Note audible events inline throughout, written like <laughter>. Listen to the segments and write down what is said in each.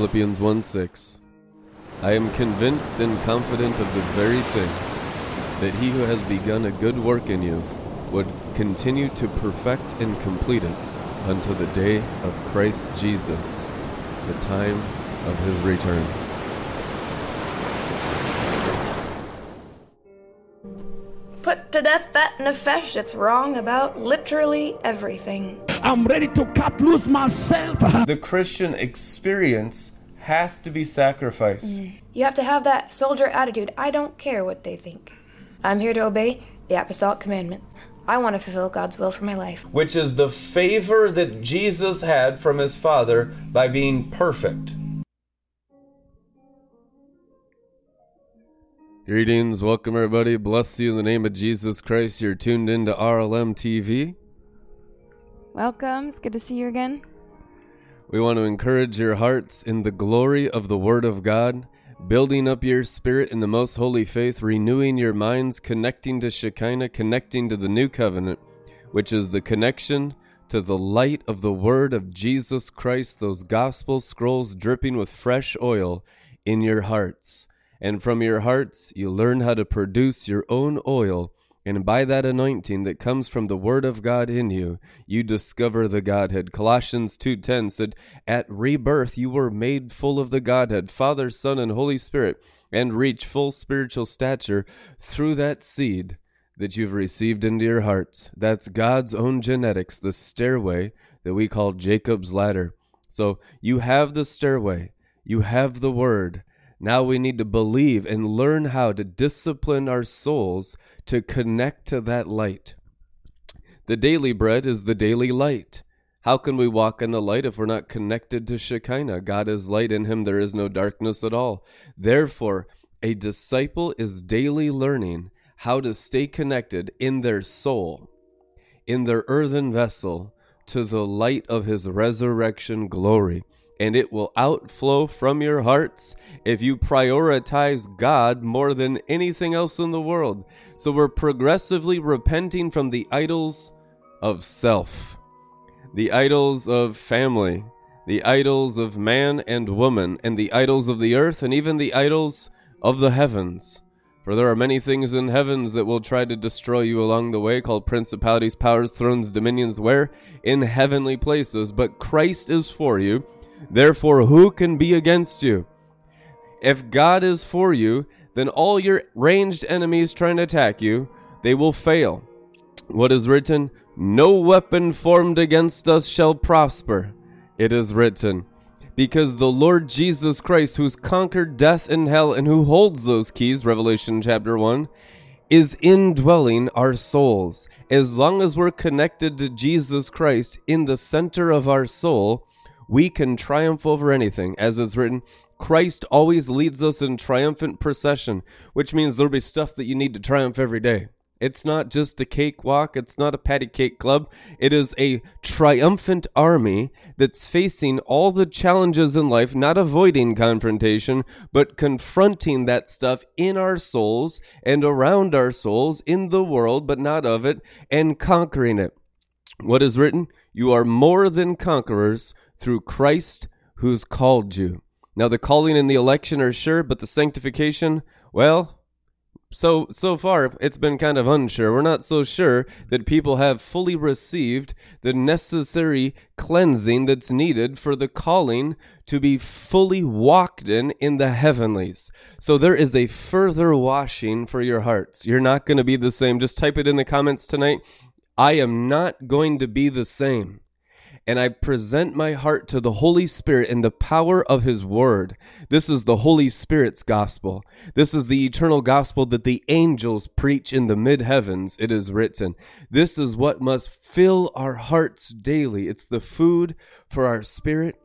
Philippians 1 6. I am convinced and confident of this very thing, that he who has begun a good work in you would continue to perfect and complete it until the day of Christ Jesus, the time of his return. Put to death that nefesh that's wrong about literally everything. I'm ready to cut loose myself. The Christian experience has to be sacrificed. Mm. You have to have that soldier attitude. I don't care what they think. I'm here to obey the apostolic commandment. I want to fulfill God's will for my life. which is the favor that Jesus had from his Father by being perfect. Greetings, welcome everybody. Bless you in the name of Jesus Christ. You're tuned into RLM TV. Welcome. It's good to see you again. We want to encourage your hearts in the glory of the Word of God, building up your spirit in the most holy faith, renewing your minds, connecting to Shekinah, connecting to the new covenant, which is the connection to the light of the Word of Jesus Christ, those gospel scrolls dripping with fresh oil in your hearts. And from your hearts, you learn how to produce your own oil. And by that anointing that comes from the word of God in you, you discover the Godhead. Colossians 2:10 said, "At rebirth you were made full of the Godhead, Father, Son, and Holy Spirit, and reach full spiritual stature through that seed that you've received into your hearts. That's God's own genetics, the stairway that we call Jacob's ladder. So you have the stairway, you have the word. Now we need to believe and learn how to discipline our souls to connect to that light. The daily bread is the daily light. How can we walk in the light if we're not connected to Shekinah? God is light, in him there is no darkness at all. Therefore, a disciple is daily learning how to stay connected in their soul, in their earthen vessel, to the light of his resurrection glory. And it will outflow from your hearts if you prioritize God more than anything else in the world. So we're progressively repenting from the idols of self, the idols of family, the idols of man and woman, and the idols of the earth, and even the idols of the heavens. For there are many things in heavens that will try to destroy you along the way, called principalities, powers, thrones, dominions, where? In heavenly places. But Christ is for you. Therefore, who can be against you? If God is for you, then all your ranged enemies trying to attack you, they will fail. What is written? No weapon formed against us shall prosper. It is written. Because the Lord Jesus Christ, who's conquered death and hell and who holds those keys, Revelation chapter 1, is indwelling our souls. As long as we're connected to Jesus Christ in the center of our soul, we can triumph over anything. As is written, Christ always leads us in triumphant procession, which means there'll be stuff that you need to triumph every day. It's not just a cakewalk, it's not a patty cake club. It is a triumphant army that's facing all the challenges in life, not avoiding confrontation, but confronting that stuff in our souls and around our souls, in the world, but not of it, and conquering it. What is written? You are more than conquerors through Christ who's called you. Now, the calling and the election are sure, but the sanctification, well, so so far it's been kind of unsure. We're not so sure that people have fully received the necessary cleansing that's needed for the calling to be fully walked in in the heavenlies. So there is a further washing for your hearts. You're not going to be the same. Just type it in the comments tonight. I am not going to be the same and I present my heart to the Holy Spirit in the power of His Word. This is the Holy Spirit's gospel. This is the eternal gospel that the angels preach in the mid heavens, it is written. This is what must fill our hearts daily. It's the food for our spirit.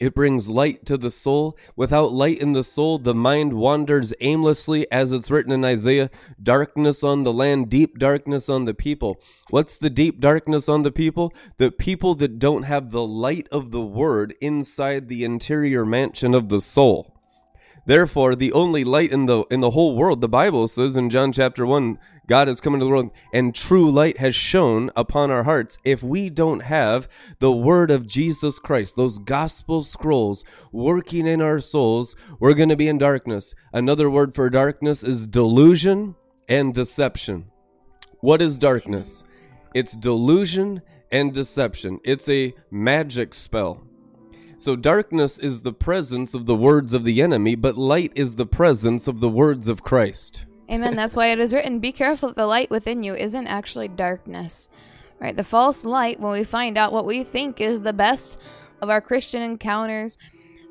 It brings light to the soul. Without light in the soul, the mind wanders aimlessly, as it's written in Isaiah darkness on the land, deep darkness on the people. What's the deep darkness on the people? The people that don't have the light of the word inside the interior mansion of the soul. Therefore, the only light in the in the whole world, the Bible says in John chapter 1, God has come into the world and true light has shone upon our hearts. If we don't have the word of Jesus Christ, those gospel scrolls working in our souls, we're going to be in darkness. Another word for darkness is delusion and deception. What is darkness? It's delusion and deception. It's a magic spell. So darkness is the presence of the words of the enemy, but light is the presence of the words of Christ. Amen. That's why it is written, Be careful that the light within you isn't actually darkness. Right? The false light, when we find out what we think is the best of our Christian encounters,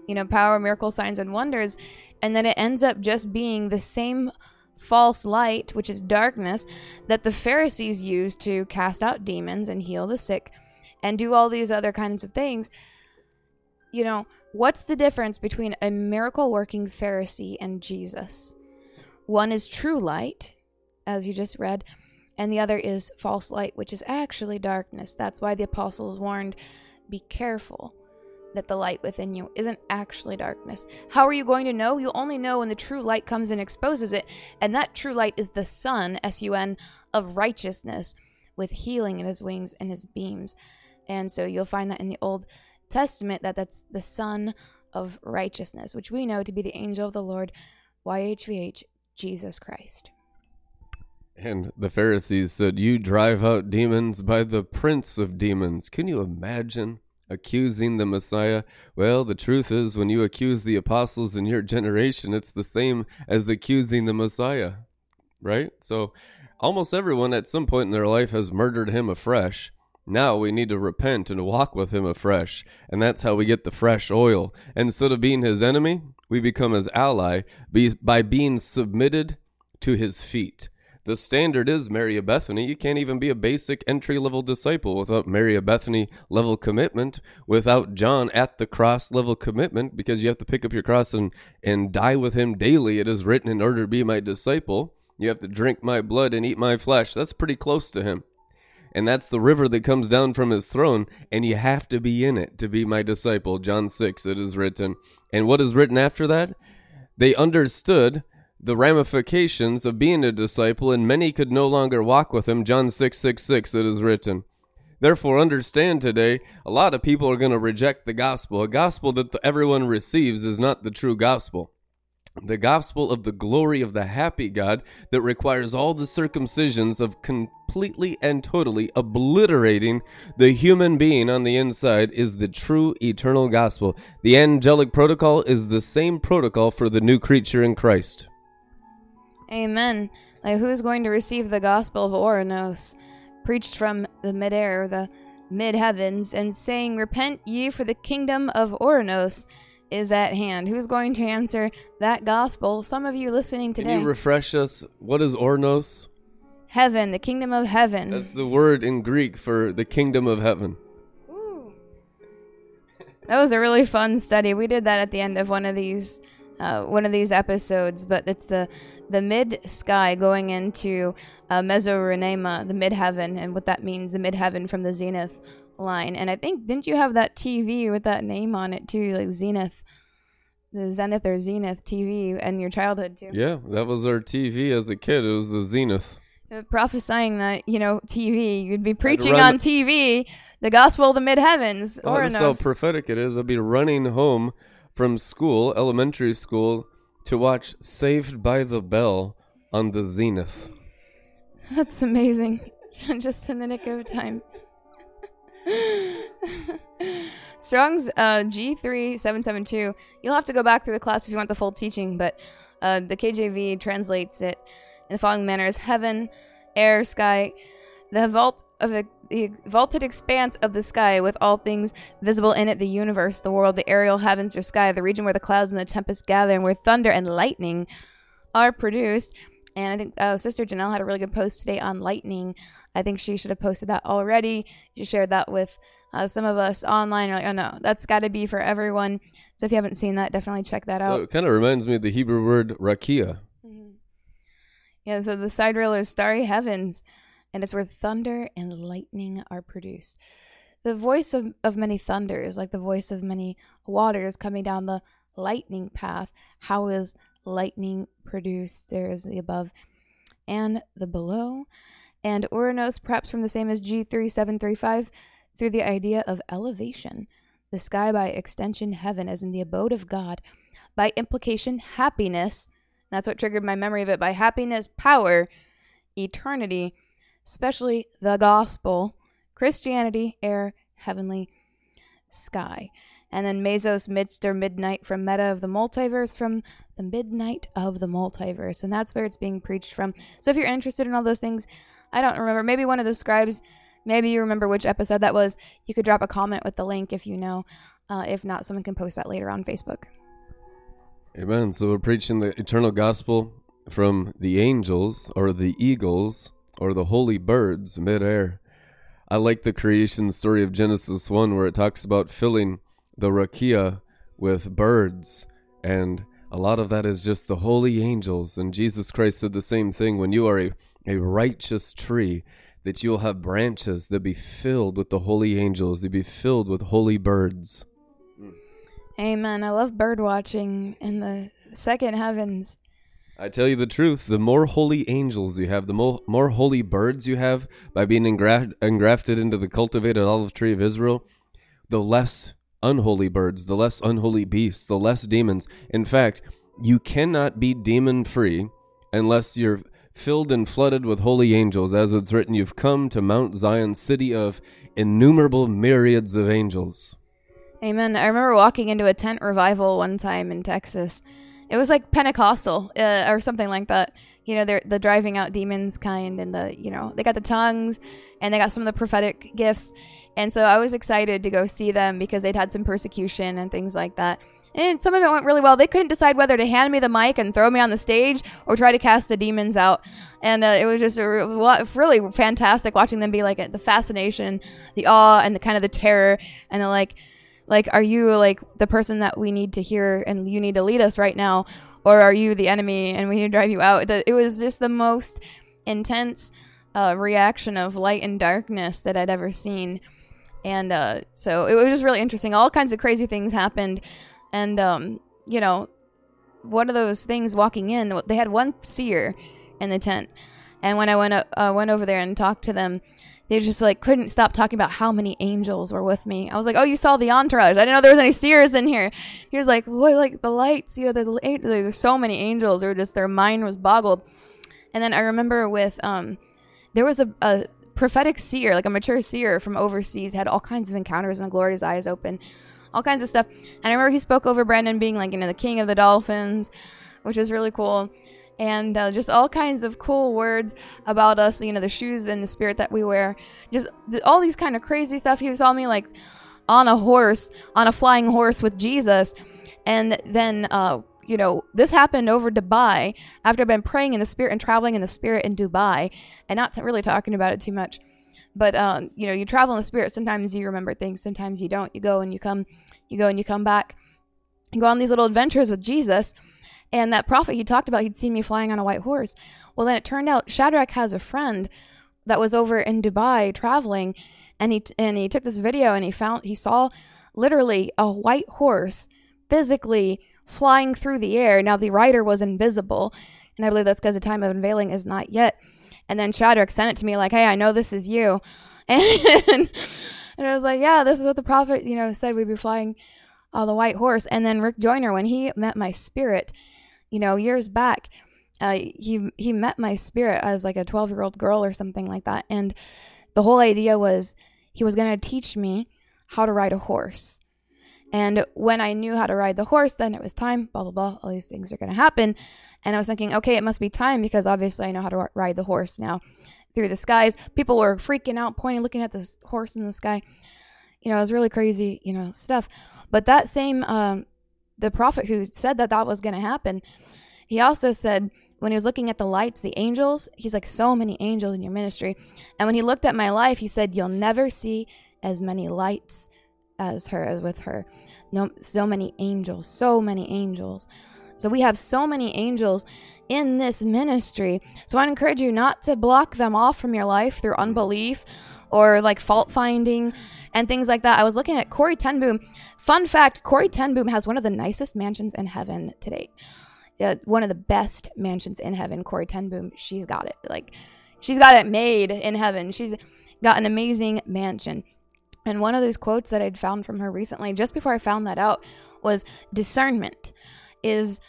you know, power, miracle, signs, and wonders, and then it ends up just being the same false light, which is darkness, that the Pharisees used to cast out demons and heal the sick and do all these other kinds of things you know, what's the difference between a miracle working Pharisee and Jesus? One is true light, as you just read, and the other is false light, which is actually darkness. That's why the apostles warned be careful that the light within you isn't actually darkness. How are you going to know? You'll only know when the true light comes and exposes it, and that true light is the Sun, S U N, of righteousness, with healing in his wings and his beams. And so you'll find that in the Old Testament that that's the Son of righteousness, which we know to be the angel of the Lord, YHVH, Jesus Christ. And the Pharisees said, You drive out demons by the prince of demons. Can you imagine accusing the Messiah? Well, the truth is, when you accuse the apostles in your generation, it's the same as accusing the Messiah, right? So almost everyone at some point in their life has murdered him afresh. Now we need to repent and walk with him afresh. And that's how we get the fresh oil. Instead of being his enemy, we become his ally by being submitted to his feet. The standard is Mary of Bethany. You can't even be a basic entry level disciple without Mary of Bethany level commitment, without John at the cross level commitment, because you have to pick up your cross and, and die with him daily. It is written in order to be my disciple. You have to drink my blood and eat my flesh. That's pretty close to him and that's the river that comes down from his throne, and you have to be in it to be my disciple. John 6, it is written. And what is written after that? They understood the ramifications of being a disciple, and many could no longer walk with him. John 6, 6, 6, it is written. Therefore, understand today, a lot of people are going to reject the gospel. A gospel that everyone receives is not the true gospel the gospel of the glory of the happy God that requires all the circumcisions of completely and totally obliterating the human being on the inside is the true eternal gospel. The angelic protocol is the same protocol for the new creature in Christ. Amen. Like who's going to receive the gospel of Ouranos, preached from the midair, the mid heavens, and saying, Repent ye for the kingdom of Ouranos is at hand. Who's going to answer that gospel? Some of you listening today. Can you refresh us? What is ornos? Heaven, the kingdom of heaven. That's the word in Greek for the kingdom of heaven. Ooh. That was a really fun study. We did that at the end of one of these uh, one of these episodes, but it's the the mid sky going into uh, Mesouranema, the mid heaven, and what that means, the mid heaven from the zenith line. And I think didn't you have that TV with that name on it too, like Zenith, the Zenith or Zenith TV, in your childhood too? Yeah, that was our TV as a kid. It was the Zenith. Uh, prophesying that you know TV, you'd be preaching on TV the gospel of the mid heavens. Oh, that's how prophetic it is. I'd be running home from school, elementary school, to watch Saved by the Bell on the Zenith. That's amazing. <laughs> Just in the nick of time. <laughs> Strong's uh, G3772. You'll have to go back through the class if you want the full teaching, but uh, the KJV translates it in the following manner as heaven, air, sky, the vault of a, the vaulted expanse of the sky with all things visible in it, the universe, the world, the aerial heavens or sky, the region where the clouds and the tempest gather, and where thunder and lightning are produced. And I think uh, Sister Janelle had a really good post today on lightning. I think she should have posted that already. She shared that with uh, some of us online. You're like, oh no, that's got to be for everyone. So if you haven't seen that, definitely check that so out. It kind of reminds me of the Hebrew word rakia. Mm-hmm. Yeah, so the sidereal is starry heavens, and it's where thunder and lightning are produced. The voice of, of many thunders, like the voice of many waters coming down the lightning path. How is lightning produced? There is the above and the below. And Uranus, perhaps from the same as G3735, through the idea of elevation. The sky by extension, heaven, as in the abode of God. By implication, happiness. That's what triggered my memory of it. By happiness, power, eternity, especially the gospel, Christianity, air, heavenly sky. And then Mesos, midst or midnight from meta of the multiverse, from the midnight of the multiverse. And that's where it's being preached from. So if you're interested in all those things, I don't remember. Maybe one of the scribes, maybe you remember which episode that was. You could drop a comment with the link if you know. Uh, if not, someone can post that later on Facebook. Amen. So we're preaching the eternal gospel from the angels or the eagles or the holy birds midair. I like the creation story of Genesis 1 where it talks about filling the rakia with birds and a lot of that is just the holy angels and Jesus Christ said the same thing when you are a, a righteous tree that you'll have branches that be filled with the holy angels, they be filled with holy birds. Amen. I love bird watching in the second heavens. I tell you the truth, the more holy angels you have, the more, more holy birds you have by being engra- engrafted into the cultivated olive tree of Israel, the less unholy birds, the less unholy beasts, the less demons. In fact, you cannot be demon free unless you're filled and flooded with holy angels. As it's written, you've come to Mount Zion, city of innumerable myriads of angels. Amen. I remember walking into a tent revival one time in Texas. It was like Pentecostal uh, or something like that. You know, they're the driving out demons kind, and the you know they got the tongues, and they got some of the prophetic gifts, and so I was excited to go see them because they'd had some persecution and things like that. And some of it went really well. They couldn't decide whether to hand me the mic and throw me on the stage or try to cast the demons out. And uh, it was just a re- really fantastic watching them be like the fascination, the awe, and the kind of the terror, and the like like, are you like the person that we need to hear and you need to lead us right now? Or are you the enemy and we need to drive you out? It was just the most intense uh, reaction of light and darkness that I'd ever seen. And uh, so it was just really interesting. All kinds of crazy things happened. And, um, you know, one of those things walking in, they had one seer in the tent. And when I went, uh, went over there and talked to them, they just like couldn't stop talking about how many angels were with me. I was like, "Oh, you saw the entourage? I didn't know there was any seers in here." He was like, "Boy, like the lights, you know, the, there's so many angels." Or just their mind was boggled. And then I remember with um, there was a, a prophetic seer, like a mature seer from overseas, had all kinds of encounters and the glory's eyes open, all kinds of stuff. And I remember he spoke over Brandon being like, you know, the king of the dolphins, which was really cool and uh, just all kinds of cool words about us, you know, the shoes and the spirit that we wear. Just all these kind of crazy stuff. He saw me like on a horse, on a flying horse with Jesus. And then, uh, you know, this happened over Dubai after I've been praying in the spirit and traveling in the spirit in Dubai and not really talking about it too much. But, um, you know, you travel in the spirit. Sometimes you remember things, sometimes you don't. You go and you come, you go and you come back. You go on these little adventures with Jesus and that prophet he talked about, he'd seen me flying on a white horse. Well, then it turned out Shadrach has a friend that was over in Dubai traveling, and he and he took this video and he found he saw literally a white horse physically flying through the air. Now the rider was invisible, and I believe that's because the time of unveiling is not yet. And then Shadrach sent it to me like, "Hey, I know this is you," <laughs> and and I was like, "Yeah, this is what the prophet you know said we'd be flying." on the white horse. And then Rick Joyner, when he met my spirit, you know, years back, uh, he he met my spirit as like a 12 year old girl or something like that, and the whole idea was he was going to teach me how to ride a horse. And when I knew how to ride the horse, then it was time, blah, blah, blah. All these things are going to happen. And I was thinking, okay, it must be time because obviously I know how to ride the horse now through the skies. People were freaking out, pointing, looking at this horse in the sky. You know, it was really crazy, you know, stuff. But that same um, the prophet who said that that was going to happen, he also said when he was looking at the lights, the angels, he's like, so many angels in your ministry. And when he looked at my life, he said, You'll never see as many lights as her, as with her. No, so many angels, so many angels. So we have so many angels in this ministry. So I encourage you not to block them off from your life through unbelief or like fault finding and things like that. I was looking at Corrie Ten Boom. Fun fact: Corrie Ten Boom has one of the nicest mansions in heaven to date. One of the best mansions in heaven. Corrie Ten Boom. She's got it. Like she's got it made in heaven. She's got an amazing mansion. And one of those quotes that I'd found from her recently, just before I found that out, was discernment is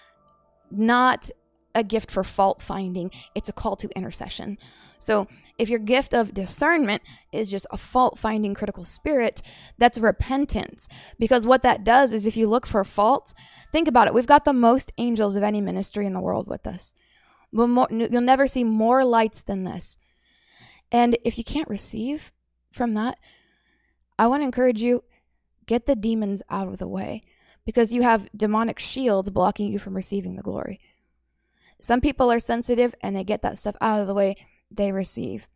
not a gift for fault finding, it's a call to intercession. So, if your gift of discernment is just a fault finding critical spirit, that's repentance. Because what that does is if you look for faults, think about it. We've got the most angels of any ministry in the world with us. You'll never see more lights than this. And if you can't receive from that, I want to encourage you get the demons out of the way because you have demonic shields blocking you from receiving the glory. Some people are sensitive and they get that stuff out of the way, they receive.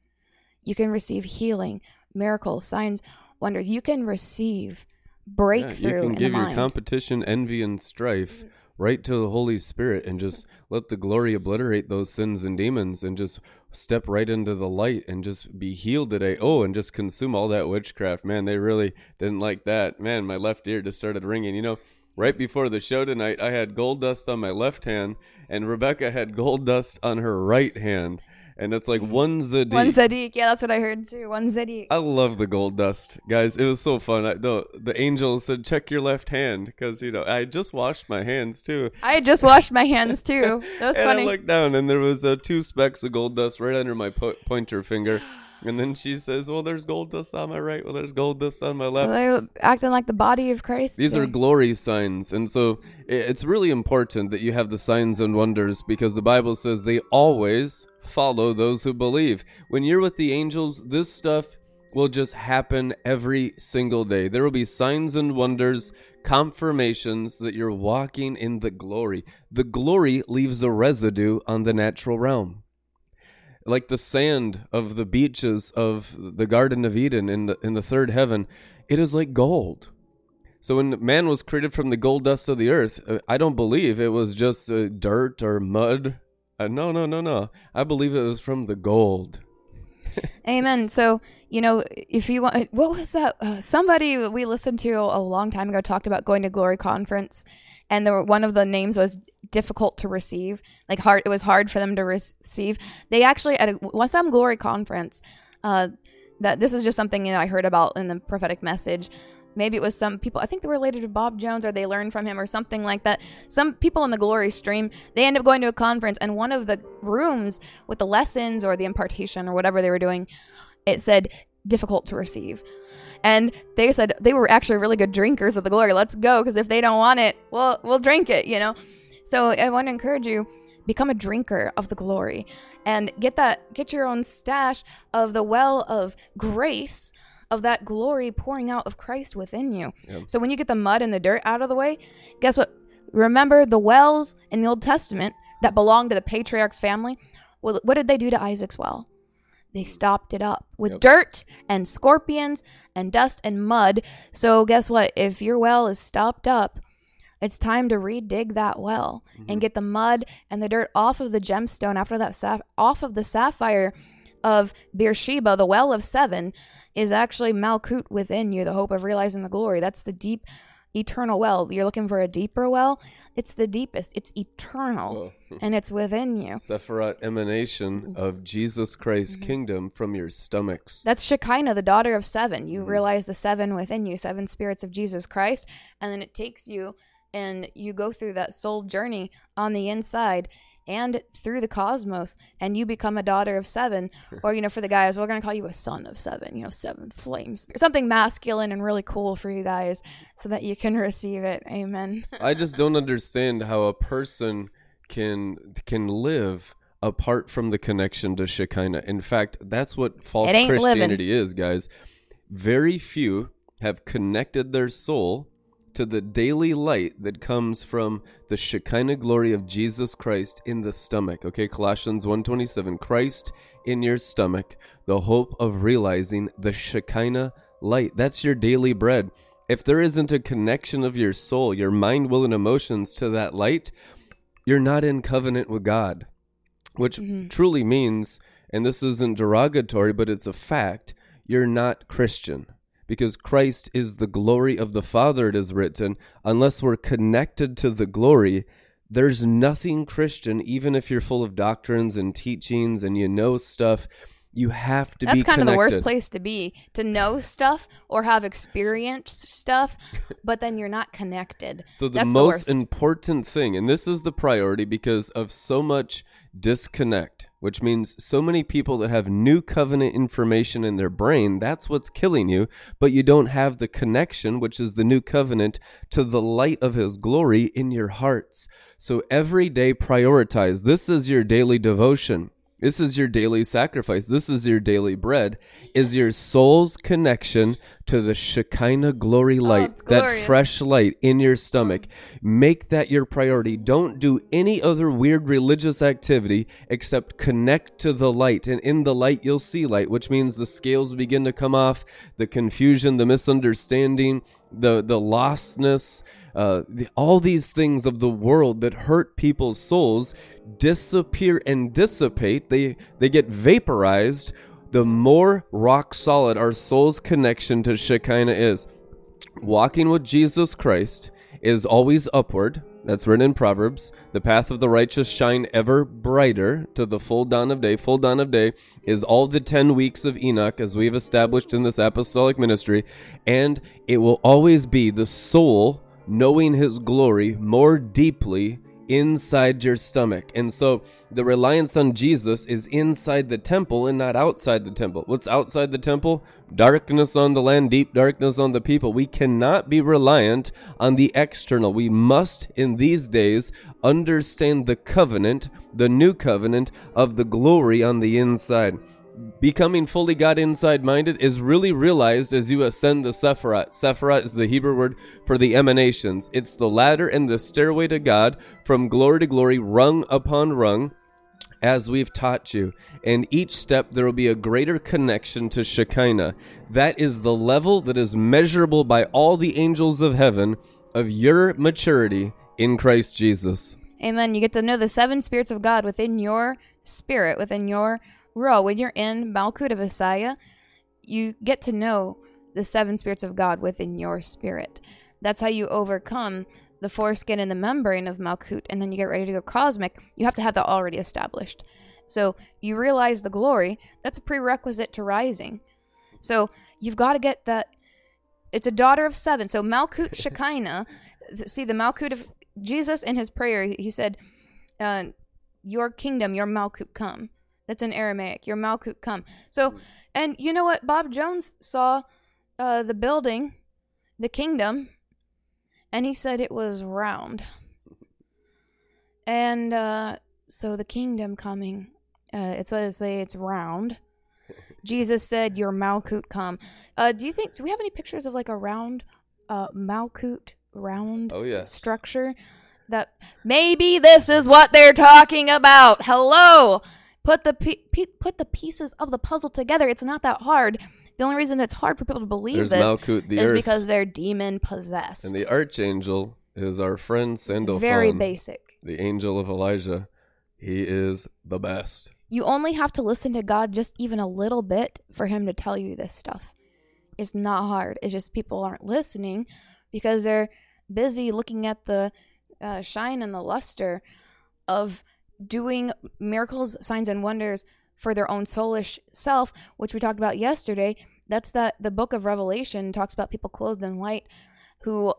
You can receive healing, miracles, signs, wonders. You can receive breakthrough. Yeah, you can give your competition, envy, and strife right to the Holy Spirit and just let the glory obliterate those sins and demons and just step right into the light and just be healed today. Oh, and just consume all that witchcraft. Man, they really didn't like that. Man, my left ear just started ringing. You know, right before the show tonight, I had gold dust on my left hand and Rebekah had gold dust on her right hand and it's like one Zadik. One Zadik, yeah, that's what I heard too. One Zadik. I love the gold dust, guys. It was so fun. I, the the angel said, "Check your left hand," because you know I just washed my hands too. I just washed my hands too. That <laughs> was and funny. I looked down, and there was uh, two specks of gold dust right under my po- pointer finger. <gasps> <gasps> <gasps> And then she says, "Well, there's gold dust on my right. Well, there's gold dust on my left." Well, they're acting like the body of Christ. These are glory signs, and so it's really important that you have the signs and wonders because the Bible says they always follow those who believe. When you're with the angels, this stuff will just happen every single day. There will be signs and wonders, confirmations that you're walking in the glory. The glory leaves a residue on the natural realm like the sand of the beaches of the Garden of Eden in the in the third heaven, it is like gold. So when man was created from the gold dust of the earth, uh, I don't believe it was just uh, dirt or mud. Uh, no, no, no, no. I believe it was from the gold. <laughs> Amen. So you know, if you want, what was that? Uh, somebody we listened to a long time ago talked about going to Glory Conference, and one of the names was difficult to receive, like hard. It was hard for them to receive. They actually at a, some Glory Conference, uh, that this is just something that I heard about in the prophetic message. Maybe it was some people, I think they were related to Bob Jones or they learned from him or something like that. Some people in the glory stream, they end up going to a conference and one of the rooms with the lessons or the impartation or whatever they were doing it said difficult to receive. And they said they were actually really good drinkers of the glory. Let's go, because if they don't want it, well, we'll drink it, you know? So I want to encourage you become a drinker of the glory and get that get your own stash of the well of grace of that glory pouring out of Christ within you. Yep. So when you get the mud and the dirt out of the way, guess what? Remember the wells in the Old Testament that belonged to the patriarch's family? Well, what did they do to Isaac's well? They stopped it up with yep. dirt and scorpions and dust and mud. So guess what? If your well is stopped up, it's time to redig that well mm-hmm. and get the mud and the dirt off of the gemstone after that saf- off of the sapphire of Beersheba, the well of seven, is actually Malkut within you, the hope of realizing the glory. That's the deep eternal well. You're looking for a deeper well. It's the deepest. It's eternal, <laughs> and it's within you. Sephiroth emanation of Jesus Christ's mm-hmm. kingdom from your stomachs. That's Shekinah, the daughter of seven. You mm-hmm. realize the seven within you, seven spirits of Jesus Christ, and then it takes you, and you go through that soul journey on the inside and through the cosmos and you become a daughter of seven <laughs> or you know for the guys we're going to call you a son of seven you know seven flames something masculine and really cool for you guys so that you can <laughs> receive it. Amen. I just don't understand how a person can can live apart from the connection to shekinah. In fact that's what false christianity living. is guys. Very few have connected their soul to the daily light that comes from the Shekinah glory of Jesus Christ in the stomach. Okay, Colossians 1:27, Christ in your stomach, the hope of realizing the Shekinah light. That's your daily bread. If there isn't a connection of your soul, your mind, will, and emotions to that light, you're not in covenant with God, which mm-hmm. truly means, and this isn't derogatory, but it's a fact, you're not Christian. Because Christ is the glory of the Father, it is written. Unless we're connected to the glory, there's nothing Christian, even if you're full of doctrines and teachings and you know stuff. You have to That's be That's kind of the worst place to be to know stuff or have experienced stuff, <laughs> but then you're not connected. So the That's most worst. important thing, and this is the priority because of so much disconnect, which means so many people that have new covenant information in their brain, that's what's killing you, but you don't have the connection, which is the new covenant, to the light of his glory in your hearts. So every day prioritize. This is your daily devotion. This is your daily sacrifice. This is your daily bread. Is your soul's connection to the Shekinah glory oh, light, it's that fresh light in your stomach. Make that your priority. Don't do any other weird religious activity except connect to the light. And in the light, you'll see light, which means the scales begin to come off, the confusion, the misunderstanding, the, the lostness. Uh, the, all these things of the world that hurt people's souls disappear and dissipate. They they get vaporized. The more rock solid our soul's connection to Shekinah is, walking with Jesus Christ is always upward. That's written in Proverbs. The path of the righteous shine ever brighter to the full dawn of day. Full dawn of day is all the 10 weeks of Enoch as we've established in this apostolic ministry. And it will always be the soul knowing his glory more deeply inside your stomach. And so the reliance on Jesus is inside the temple and not outside the temple. What's outside the temple? Darkness on the land, deep darkness on the people. We cannot be reliant on the external. We must, in these days, understand the covenant, the new covenant of the glory on the inside becoming fully God inside minded is really realized as you ascend the Sephirot. Sephirot is the Hebrew word for the emanations. It's the ladder and the stairway to God from glory to glory, rung upon rung, as we've taught you. And each step there will be a greater connection to Shekinah. That is the level that is measurable by all the angels of heaven of your maturity in Christ Jesus. Amen. You get to know the seven spirits of God within your spirit, within your Ruah. When you're in Malkut of Isaiah, you get to know the seven spirits of God within your spirit. That's how you overcome the foreskin and the membrane of Malkut, and then you get ready to go cosmic. You have to have that already established. So you realize the glory. That's a prerequisite to rising. So you've got to get that. It's a daughter of seven. So Malkut <laughs> Shekinah. See the Malkut of Jesus in his prayer. He said, uh, "Your kingdom, your Malkut come." That's in Aramaic. Your Malkut come. So, and you know what? Bob Jones saw uh, the building, the kingdom, and he said it was round. And uh, so the kingdom coming, uh, it says say it's round. <laughs> Jesus said, "Your Malkut come." Uh, do you think? Do we have any pictures of like a round, uh, Malkut round Oh, yes. structure? That maybe this is what they're talking about. Hello, put the pe- pe- put the pieces of the puzzle together. It's not that hard. The only reason it's hard for people to believe There's this Malkut, the is earth. because they're demon possessed. And the archangel is our friend Sandalphon, very basic. the angel of Elijah. He is the best. You only have to listen to God just even a little bit for Him to tell you this stuff. It's not hard. It's just people aren't listening because they're busy looking at the uh, shine and the luster of doing miracles, signs, and wonders for their own soulish self, which we talked about yesterday. That's that the book of Revelation talks about people clothed in white who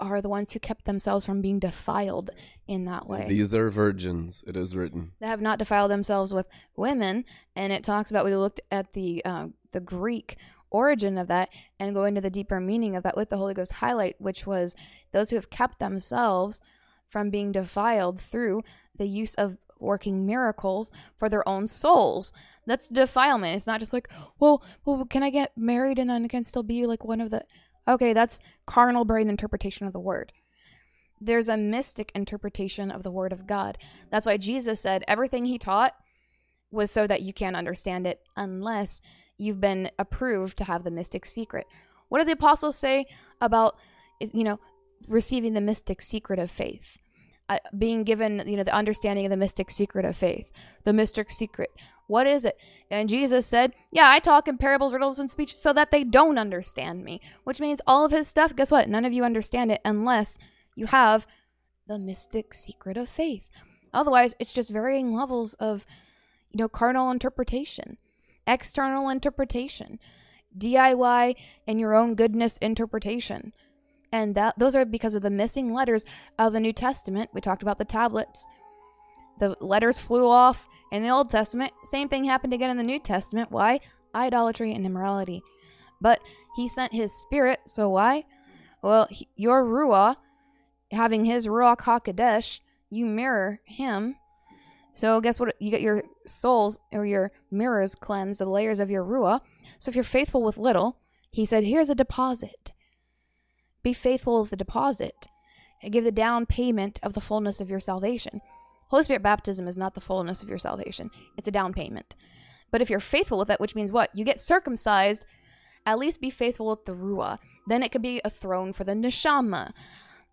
are the ones who kept themselves from being defiled in that way These are virgins, it is written. that have not defiled themselves with women and it talks about we looked at the uh, the greek origin of that and go into the deeper meaning of that with the holy ghost highlight which was those who have kept themselves from being defiled through the use of working miracles for their own souls that's defilement it's not just like well well can i get married and i can still be like one of the okay that's carnal brain interpretation of the word there's a mystic interpretation of the word of God. That's why Jesus said everything he taught was so that you can't understand it unless you've been approved to have the mystic secret. What do the apostles say about you know receiving the mystic secret of faith? Uh, being given you know the understanding of the mystic secret of faith. The mystic secret What is it? And Jesus said, Yeah, I talk in parables, riddles, and speech so that they don't understand me. Which means all of his stuff, guess what? None of you understand it unless you have the mystic secret of faith. Otherwise, it's just varying levels of, you know, carnal interpretation, external interpretation, DIY and your own goodness interpretation. And that those are because of the missing letters of the New Testament. We talked about the tablets. The letters flew off in the Old Testament. Same thing happened again in the New Testament. Why? Idolatry and immorality. But he sent his spirit, so why? Well, he, your Ruah, having his Ruach HaKodesh, you mirror him. So guess what? You get your souls or your mirrors cleansed, the layers of your Ruah. So if you're faithful with little, he said, here's a deposit. Be faithful with the deposit and give the down payment of the fullness of your salvation. Holy Spirit baptism is not the fullness of your salvation, it's a down payment. But if you're faithful with it, which means what? You get circumcised, at least be faithful with the Ruah. Then it could be a throne for the Neshama.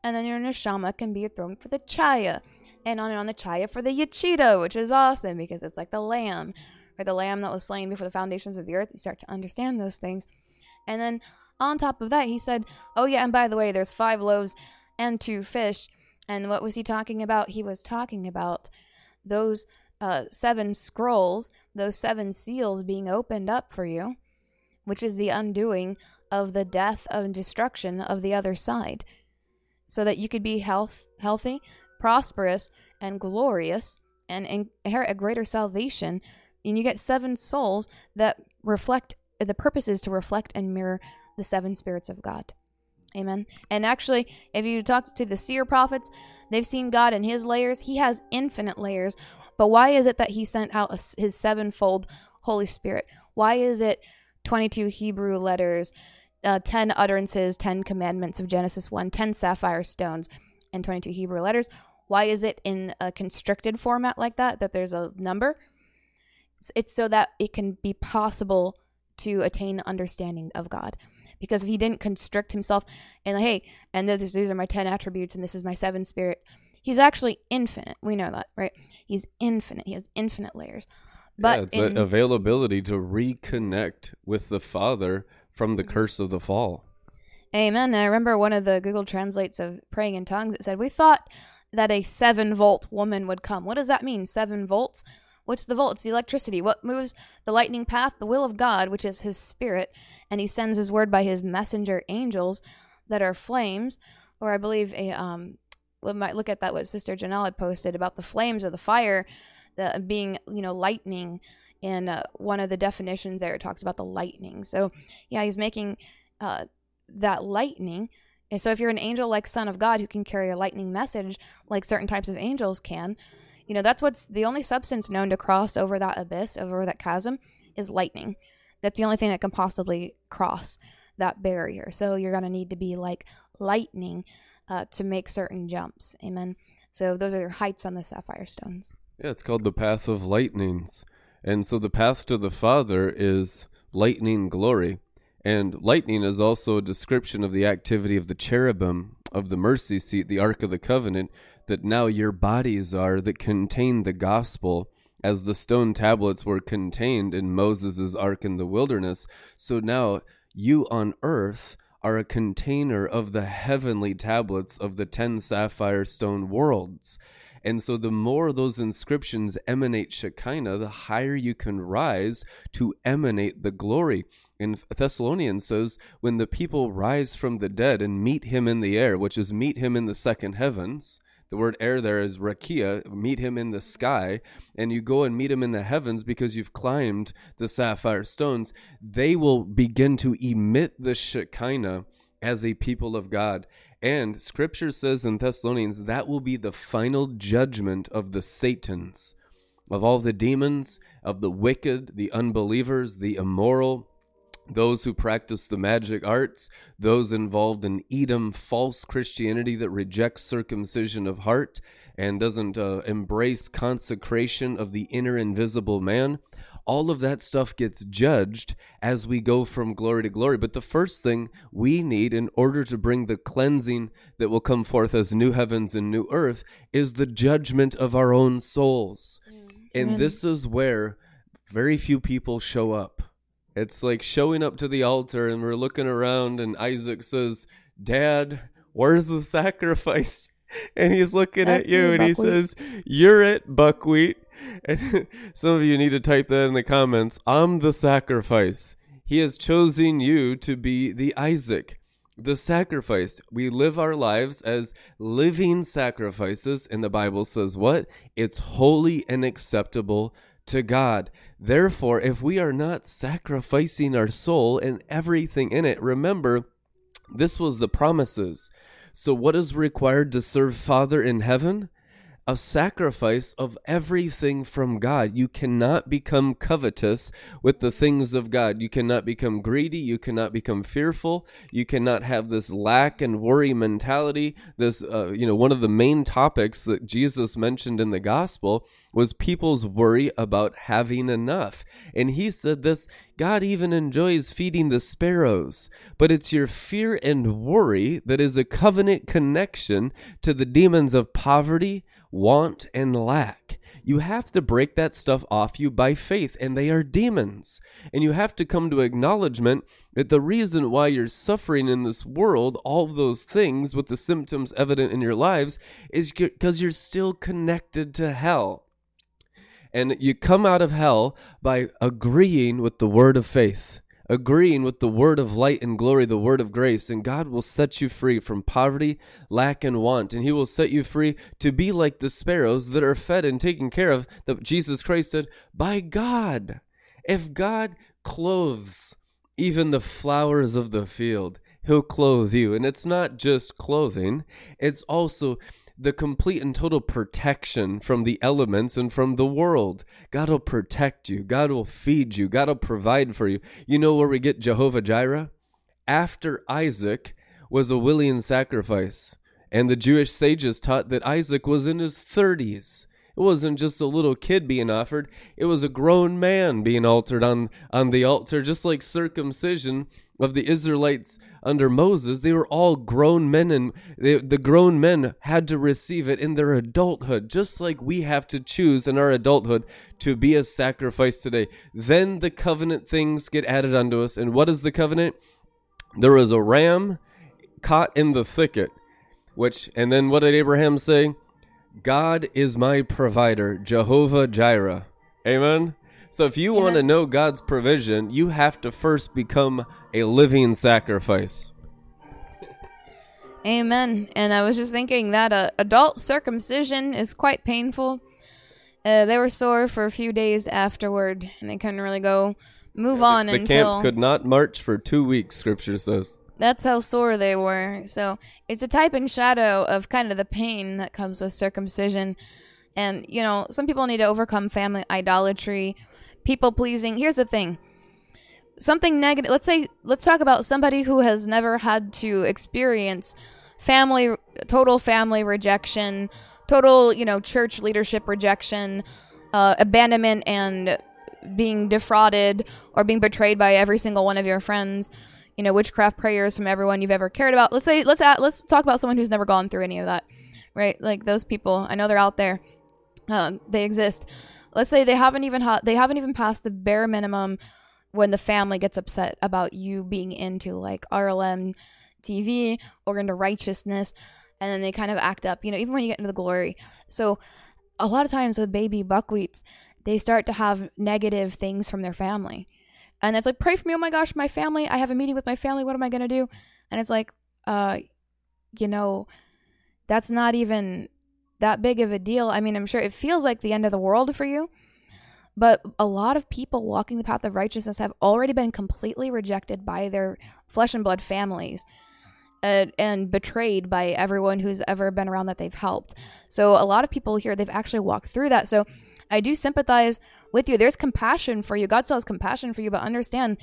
And then your Neshama can be a throne for the Chaya. And on and on the Chaya for the Yachida, which is awesome because it's like the lamb, or the lamb that was slain before the foundations of the earth. You start to understand those things. And then on top of that, he said, Oh, yeah, and by the way, there's five loaves and two fish. And what was he talking about? He was talking about those uh, seven scrolls, those seven seals being opened up for you, which is the undoing of the death and destruction of the other side, so that you could be health, healthy, prosperous, and glorious, and inherit a greater salvation. And you get seven souls that reflect. The purpose is to reflect and mirror the seven spirits of God. Amen. And actually, if you talk to the seer prophets, they've seen God in his layers. He has infinite layers. But why is it that he sent out his sevenfold Holy Spirit? Why is it 22 Hebrew letters, uh, 10 utterances, 10 commandments of Genesis 1, 10 sapphire stones, and 22 Hebrew letters? Why is it in a constricted format like that, that there's a number? It's, it's so that it can be possible to attain understanding of God because if he didn't constrict himself and hey and this, these are my 10 attributes and this is my seven spirit he's actually infinite. We know that right? He's infinite. He has infinite layers. But yeah, it's in, availability to reconnect with the father from the mm-hmm. curse of the fall. Amen. I remember one of the google translates of praying in tongues it said we thought that a seven volt woman would come. What does that mean? Seven volts What's the volt? It's the electricity. What moves the lightning path? The will of God, which is his spirit. And he sends his word by his messenger angels that are flames. Or I believe a um we might look at that what Sister Janelle had posted about the flames of the fire the being, you know, lightning in uh, one of the definitions there it talks about the lightning. So yeah, he's making uh, that lightning and so if you're an angel like son of God who can carry a lightning message like certain types of angels can, you know, that's what's the only substance known to cross over that abyss, over that chasm, is lightning. That's the only thing that can possibly cross that barrier. So you're going to need to be like lightning uh, to make certain jumps. Amen. So those are your heights on the sapphire stones. Yeah, it's called the path of lightnings. And so the path to the Father is lightning glory. And lightning is also a description of the activity of the cherubim of the mercy seat, the Ark of the Covenant, that now your bodies are that contain the gospel as the stone tablets were contained in Moses' ark in the wilderness. So now you on earth are a container of the heavenly tablets of the ten sapphire stone worlds. And so the more those inscriptions emanate Shekinah, the higher you can rise to emanate the glory. In Thessalonians says, when the people rise from the dead and meet him in the air, which is meet him in the second heavens, the word air there is rakia, meet him in the sky, and you go and meet him in the heavens because you've climbed the sapphire stones. They will begin to emit the Shekinah as a people of God. And scripture says in Thessalonians that will be the final judgment of the Satans, of all the demons, of the wicked, the unbelievers, the immoral those who practice the magic arts, those involved in Edom false Christianity that rejects circumcision of heart and doesn't uh, embrace consecration of the inner invisible man. All of that stuff gets judged as we go from glory to glory. But the first thing we need in order to bring the cleansing that will come forth as new heavens and new earth is the judgment of our own souls. Mm. And this is where very few people show up. It's like showing up to the altar and we're looking around and Isaac says, "Dad, where's the sacrifice?" <laughs> And he's looking That's at you you, and he says, "You're it, buckwheat." <laughs> And some of you need to type that in the comments. I'm the sacrifice. He has chosen you to be the Isaac, the sacrifice. We live our lives as living sacrifices, and the Bible says what? It's holy and acceptable to God. Therefore, if we are not sacrificing our soul and everything in it, remember, this was the promises. So, what is required to serve Father in heaven? A sacrifice of everything from God. You cannot become covetous with the things of God. You cannot become greedy. You cannot become fearful. You cannot have this lack and worry mentality. This, uh, you know, one of the main topics that Jesus mentioned in the gospel was people's worry about having enough. And he said this God even enjoys feeding the sparrows, but it's your fear and worry that is a covenant connection to the demons of poverty, want, and lack. You have to break that stuff off you by faith, and they are demons. And you have to come to acknowledgement that the reason why you're suffering in this world, all those things with the symptoms evident in your lives, is because you're still connected to hell. And you come out of hell by agreeing with the word of faith, agreeing with the word of light and glory, the word of grace. And God will set you free from poverty, lack, and want. And He will set you free to be like the sparrows that are fed and taken care of, that Jesus Christ said, by God. If God clothes even the flowers of the field, He'll clothe you. And it's not just clothing, it's also the complete and total protection from the elements and from the world. God will protect you. God will feed you. God will provide for you. You know where we get Jehovah Jireh? After Isaac was a willing sacrifice. And the Jewish sages taught that Isaac was in his 30s. It wasn't just a little kid being offered, it was a grown man being altered on, on the altar, just like circumcision of the Israelites under Moses. They were all grown men, and they, the grown men had to receive it in their adulthood, just like we have to choose in our adulthood to be a sacrifice today. Then the covenant things get added unto us. And what is the covenant? There was a ram caught in the thicket, which, and then what did Abraham say? God is my provider, Jehovah Jireh. Amen. So if you want to know God's provision, you have to first become a living sacrifice. <laughs> Amen. And I was just thinking that uh, adult circumcision is quite painful. Uh, they were sore for a few days afterward, and they couldn't really go move on the until camp could not march for two weeks, scripture says. That's how sore they were. So it's a type and shadow of kind of the pain that comes with circumcision. And, you know, some people need to overcome family idolatry, people pleasing. Here's the thing something negative. Let's say, let's talk about somebody who has never had to experience family, total family rejection, total, you know, church leadership rejection, uh, abandonment, and being defrauded or being betrayed by every single one of your friends you know witchcraft prayers from everyone you've ever cared about. Let's say let's add, let's talk about someone who's never gone through any of that right? Like those people i know they're out there. Uh, they exist. Let's say they haven't even ha- they haven't even passed the bare minimum when the family gets upset about you being into like rlm tv or into righteousness and then they kind of act up you know even when you get into the glory. So a lot of times with baby buckwheats they start to have negative things from their family and it's like pray for me oh my gosh my family i have a meeting with my family what am i going to do? And it's like uh you know that's not even that big of a deal. I mean i'm sure it feels like the end of the world for you but a lot of people walking the path of righteousness have already been completely rejected by their flesh and blood families and betrayed by everyone who's ever been around that they've helped. So a lot of people here they've actually walked through that. So i do sympathize with you. There's compassion for you. God still has compassion for you but understand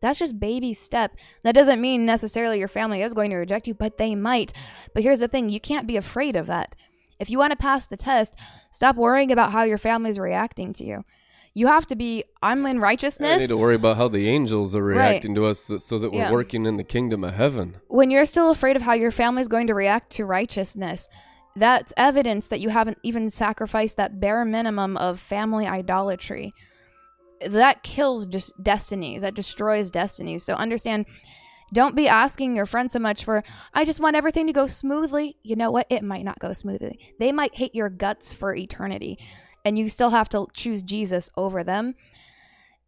that's just baby step. That doesn't mean necessarily your family is going to reject you but they might. But here's the thing you can't be afraid of that. If you want to pass the test stop worrying about how your family is reacting to you. You have to be i'm in righteousness. I need to worry about how the angels are reacting to us so that we're Yeah. working in the kingdom of heaven. when you're still afraid of how your family is going to react to righteousness that's evidence that you haven't even sacrificed that bare minimum of family idolatry that kills just destinies. That destroys destinies. So understand don't be asking your friend so much for, I just want everything to go smoothly. You know what? It might not go smoothly. They might hate your guts for eternity, and you still have to choose Jesus over them.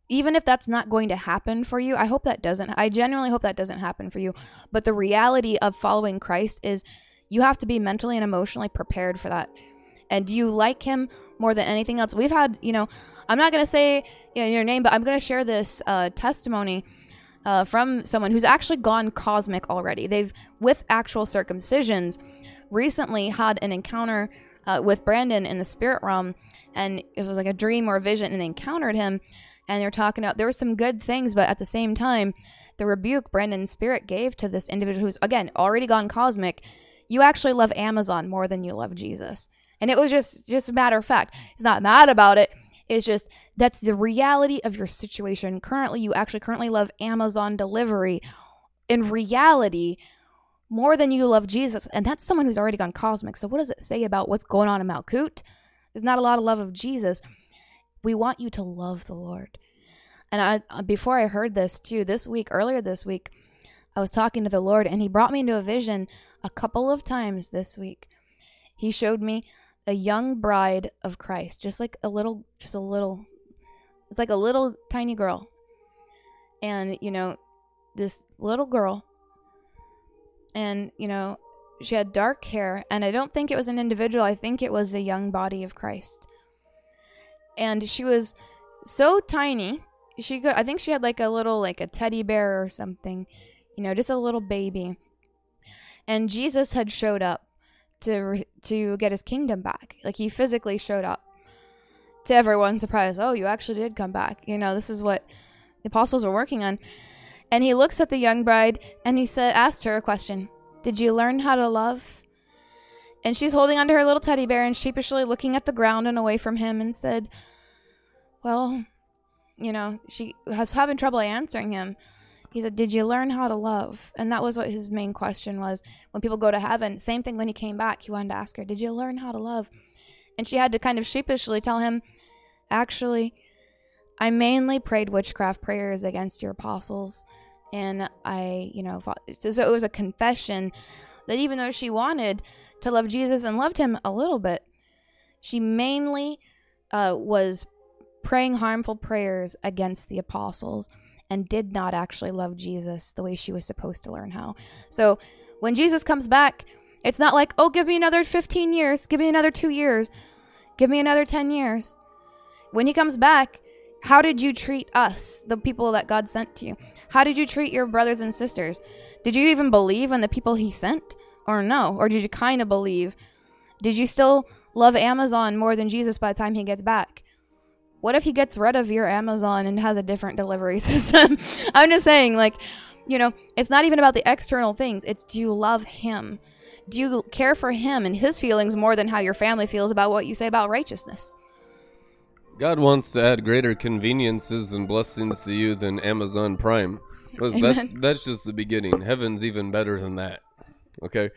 Even if that's not going to happen for you, I hope that doesn't. I genuinely hope that doesn't happen for you. But the reality of following Christ is you have to be mentally and emotionally prepared for that. And do you like him more than anything else? We've had, you know, I'm not going to say you know, your name, but I'm going to share this uh, testimony uh, from someone who's actually gone cosmic already. They've, with actual circumcisions, recently had an encounter uh, with Brandon in the spirit realm, and it was like a dream or a vision, and they encountered him, and they're talking about there were some good things, but at the same time, the rebuke Brandon's spirit gave to this individual who's again already gone cosmic. You actually love Amazon more than you love Jesus, and it was just just a matter of fact. He's not mad about it. It's just that's the reality of your situation. Currently, you actually currently love Amazon delivery. In reality, more than you love Jesus. And that's someone who's already gone cosmic. So, what does it say about what's going on in Malkut? There's not a lot of love of Jesus. We want you to love the Lord. And I, uh, before I heard this too, this week, earlier this week, I was talking to the Lord and He brought me into a vision a couple of times this week. He showed me a young bride of Christ, just like a little, just a little it's like a little tiny girl. And, you know, this little girl, and, you know, she had dark hair, and I don't think it was an individual, I think it was a young body of Christ. And she was so tiny. She I think she had like a little, like a teddy bear or something, you know, just a little baby. And Jesus had showed up to to get his kingdom back. Like he physically showed up to everyone's surprise, oh, you actually did come back. You know, this is what the apostles were working on. And he looks at the young bride and he said, asked her a question Did you learn how to love? And she's holding onto her little teddy bear and sheepishly looking at the ground and away from him and said, Well, you know, she was having trouble answering him. He said, Did you learn how to love? And that was what his main question was. When people go to heaven, same thing when he came back, he wanted to ask her, Did you learn how to love? And she had to kind of sheepishly tell him, Actually, I mainly prayed witchcraft prayers against your apostles. And I, you know, fought, so it was a confession that even though she wanted to love Jesus and loved him a little bit, she mainly uh, was praying harmful prayers against the apostles and did not actually love Jesus the way she was supposed to learn how. So when Jesus comes back, it's not like, oh, give me another 15 years, give me another two years, give me another 10 years when he comes back, how did you treat us, the people that God sent to you? How did you treat your brothers and sisters? Did you even believe in the people he sent? Or no? Or did you kind of believe? Did you still love Amazon more than Jesus by the time he gets back? What if he gets rid of your Amazon and has a different delivery <laughs> system? I'm just saying, like, you know, it's not even about the external things. It's do you love him? Do you care for him and his feelings more than how your family feels about what you say about righteousness? God wants to add greater conveniences and blessings to you than Amazon Prime. That's that's just the beginning. Heaven's even better than that. Okay,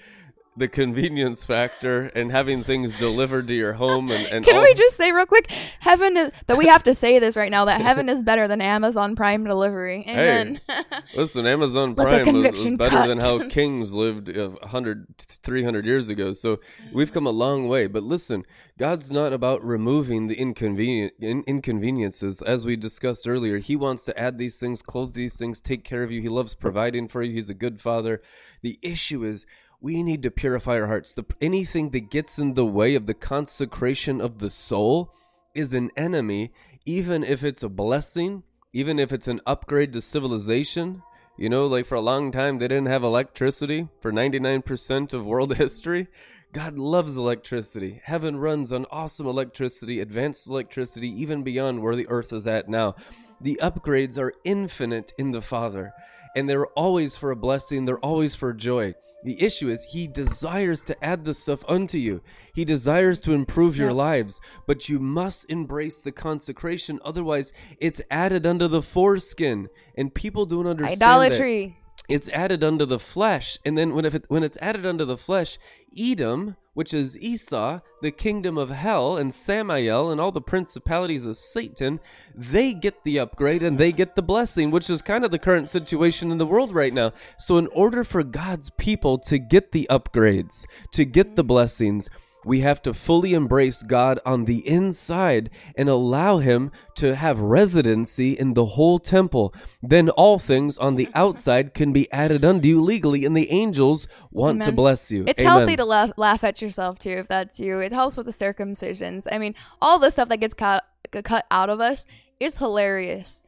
the convenience factor and having things delivered to your home and, and can all- we just say real quick heaven is that we have to say this right now that heaven is better than amazon prime delivery. Amen. hey, <laughs> listen amazon prime was, was, better cut. than how <laughs> kings lived 100 300 years ago. So we've come a long way. But listen god's not about removing the inconvenient in, inconveniences. As we discussed earlier he wants to add these things close these things take care of you. He loves providing for you. He's a good father. The issue is we need to purify our hearts. The, anything that gets in the way of the consecration of the soul is an enemy, even if it's a blessing, even if it's an upgrade to civilization. You know, like for a long time, they didn't have electricity for 99% of world <laughs> history. God loves electricity. Heaven runs on awesome electricity, advanced electricity, even beyond where the earth is at now. The upgrades are infinite in the Father, and they're always for a blessing, they're always for joy. The issue is he desires to add this stuff unto you. He desires to improve your lives, but you must embrace the consecration. Otherwise, it's added under the foreskin, and people don't understand idolatry. It's added under the flesh, and then when if it, when it's added under the flesh, Edom which is Esau, the kingdom of hell, and Samael, and all the principalities of Satan, they get the upgrade and they get the blessing, which is kind of the current situation in the world right now. So, in order for God's people to get the upgrades, to get the blessings, we have to fully embrace God on the inside and allow Him to have residency in the whole temple. Then all things on the outside can be added unto you legally, and the angels want to bless you. It's Amen. healthy to laugh, laugh at yourself too, if that's you. It helps with the circumcisions. I mean, all the stuff that gets cut cut out of us is hilarious.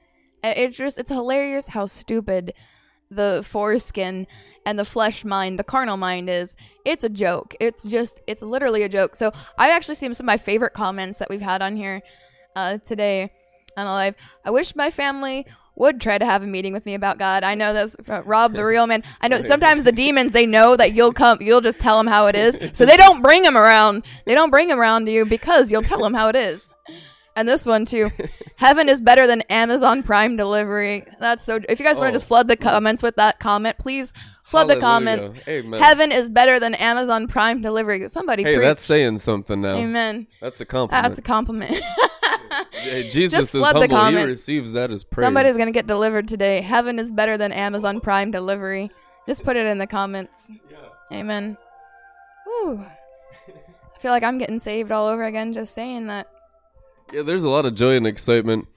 It's just it's hilarious how stupid the foreskin and the flesh mind, the carnal mind is. It's a joke. It's just it's literally a joke. So I actually seen some of my favorite comments that we've had on here uh, today on the live. I wish my family would try to have a meeting with me about God. I know that's uh, Rob the real man. I know sometimes the <laughs> demons they know that you'll come, you'll just tell them how it is, so they don't bring them around. They don't bring them around to you because you'll tell them how it is. And this one too, <laughs> heaven is better than Amazon Prime delivery. That's so. If you guys want Oh. to just flood the comments with that comment, please flood the oh, comments. Amen. Heaven is better than Amazon Prime delivery. Somebody Hey, preach. that's saying something now. Amen. That's a compliment. That's a compliment. <laughs> Hey, <laughs> Jesus Just is humble. He receives that as praise. Somebody's gonna get delivered today. Heaven is better than Amazon Prime delivery. Just put it in the comments. Amen. Ooh. I feel like I'm getting saved all over again just saying that. Yeah, there's a lot of joy and excitement.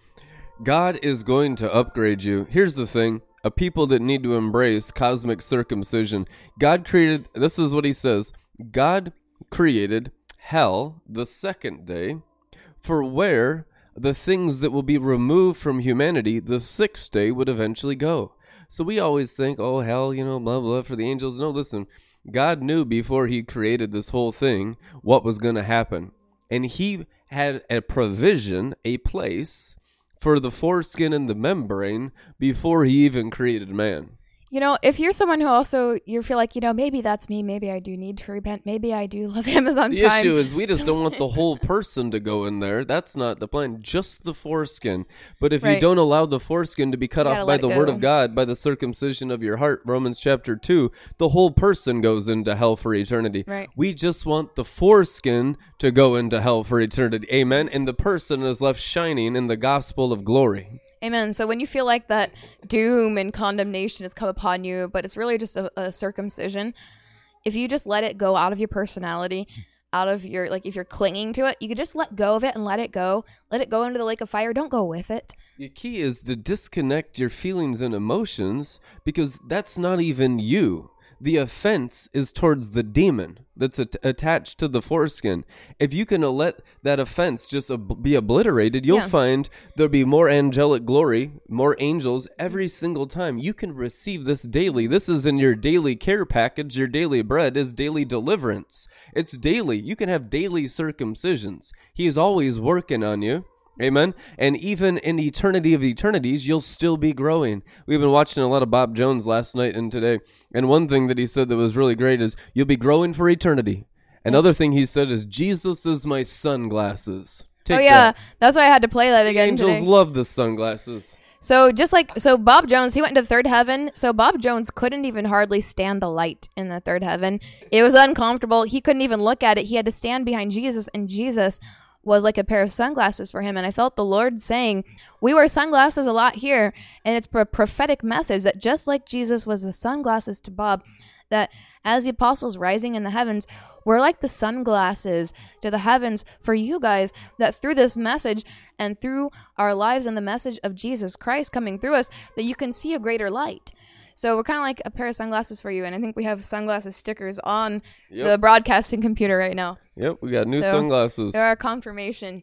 God is going to upgrade you. Here's the thing a people that need to embrace cosmic circumcision. God created, this is what he says God created hell the second day, for where the things that will be removed from humanity the sixth day would eventually go. So we always think, oh, hell, you know, blah, blah, for the angels. No, listen, God knew before he created this whole thing what was going to happen. And he had a provision, a place for the foreskin and the membrane before he even created man. You know, if you're someone who also you feel like, you know, maybe that's me, maybe I do need to repent, maybe I do <laughs> love Amazon The Prime. issue is we just don't want the <laughs> whole person to go in there. That's not the plan. Just the foreskin. But if you don't allow the foreskin to be cut off by the word of God, by the circumcision of your heart, Romans chapter 2, the whole person goes into hell for eternity. Right. We just want the foreskin to go into hell for eternity. Amen. And the person is left shining in the gospel of glory. Amen. So when you feel like that doom and condemnation has come upon you, but it's really just a, a circumcision, if you just let it go out of your personality, out of your like if you're clinging to it, you could just let go of it and let it go. Let it go into the lake of fire. Don't go with it. The key is to disconnect your feelings and emotions because that's not even you. The offense is towards the demon that's at- attached to the foreskin. If you can let that offense just ob- be obliterated, you'll Yeah. find there'll be more angelic glory, more angels every single time. You can receive this daily. This is in your daily care package. Your daily bread is daily deliverance. It's daily. You can have daily circumcisions. He is always working on you. Amen. And even in eternity of eternities, you'll still be growing. We've been watching a lot of Bob Jones last night and today. And one thing that he said that was really great is you'll be growing for eternity. Another thing he said is Jesus is my sunglasses. Take oh yeah, that. that's why I had to play that The again angels today. love the sunglasses. So just like so Bob Jones, he went into third heaven. So Bob Jones couldn't even hardly stand the light in the third heaven. It was uncomfortable. He couldn't even look at it. He had to stand behind Jesus and Jesus was like a pair of sunglasses for him and I felt the Lord saying, "We wear sunglasses a lot here." And it's a prophetic message that just like Jesus was the sunglasses to Bob, that as the apostles rising in the heavens, we're like the sunglasses to the heavens for you guys that through this message and through our lives and the message of Jesus Christ coming through us that you can see a greater light. So we're kind of like a pair of sunglasses for you and I think we have sunglasses stickers on Yep. the broadcasting computer right now. Yep, we got new So, sunglasses. They're our confirmation.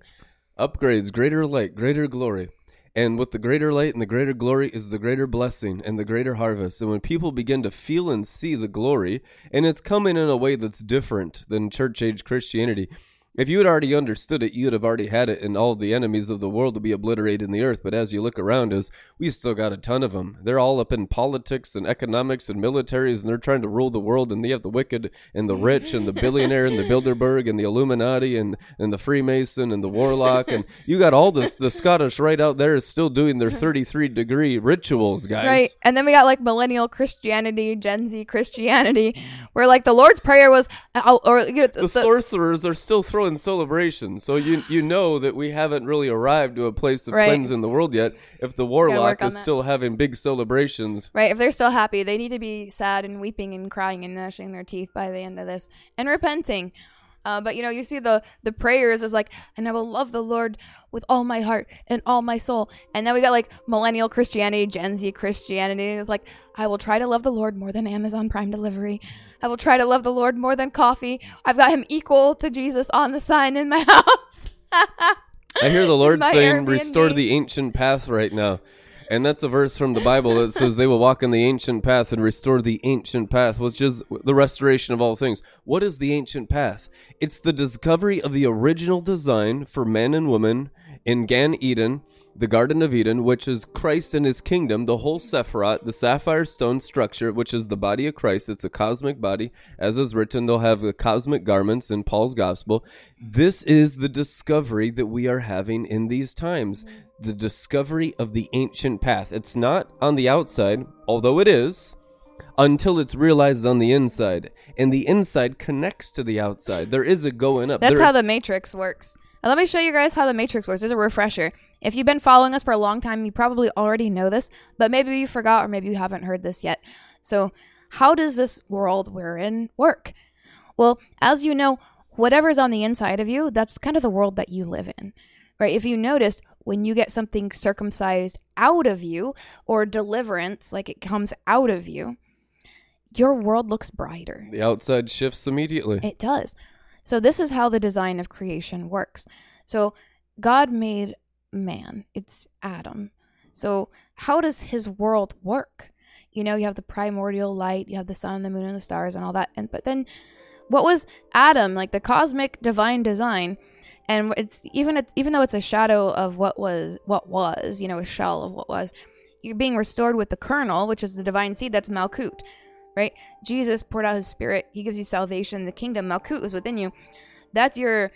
Upgrades, greater light, greater glory. And with the greater light and the greater glory is the greater blessing and the greater harvest. And when people begin to feel and see the glory, and it's coming in a way that's different than church age Christianity, If you had already understood it, you'd have already had it, and all the enemies of the world would be obliterated in the earth. But as you look around us, we still got a ton of them. They're all up in politics and economics and militaries, and they're trying to rule the world. And they have the wicked and the rich and the <laughs> billionaire and the Bilderberg and the Illuminati and and the Freemason and the Warlock. And you got all this. The Scottish Rite out there is still doing their <laughs> 33 degree rituals, guys. Right. And then we got like millennial Christianity, Gen Z Christianity, where like the Lord's Prayer was, uh, or you know, the, the- sorcerers are still throwing celebrations, so you you know that we haven't really arrived to a place of Right. in the world yet. If the warlock is that. still having big celebrations, right. If they're still happy, they need to be sad and weeping and crying and gnashing their teeth by the end of this and repenting. Uh, but you know, you see the the prayers is like, and I will love the Lord with all my heart and all my soul. And then we got like millennial Christianity, Gen Z Christianity. It's like, I will try to love the Lord more than Amazon Prime delivery. I will try to love the Lord more than coffee. I've got him equal to Jesus on the sign in my <laughs> house. I hear the <laughs> Lord saying, "Restore the ancient path" right now. And that's a verse from the Bible that says they will walk in the ancient path and restore the ancient path, which is the restoration of all things. What is the ancient path? It's the discovery of the original design for man and woman in Gan Eden, the Garden of Eden, which is Christ and his kingdom, the whole Sephirot, the sapphire stone structure, which is the body of Christ. It's a cosmic body. As is written, they'll have the cosmic garments in Paul's gospel. This is the discovery that we are having in these times the discovery of the ancient path. It's not on the outside, although it is. Until it's realized on the inside, and the inside connects to the outside. There is a going up. That's There- how the Matrix works. And let me show you guys how the Matrix works. There's a refresher. If you've been following us for a long time, you probably already know this, but maybe you forgot or maybe you haven't heard this yet. So, how does this world we're in work? Well, as you know, whatever's on the inside of you, that's kind of the world that you live in. Right? If you noticed, when you get something circumcised out of you or deliverance, like it comes out of you, your world looks brighter. the outside shifts immediately. It does. So this is how the design of creation works. So God made man. It's Adam. So how does his world work? You know, you have the primordial light, you have the sun, the moon, and the stars, and all that. And but then, what was Adam like? The cosmic divine design, and it's even it's, even though it's a shadow of what was what was, you know, a shell of what was. You're being restored with the kernel, which is the divine seed. That's Malkut, right? Jesus poured out his spirit. He gives you salvation. The kingdom, Malkut, was within you. That's your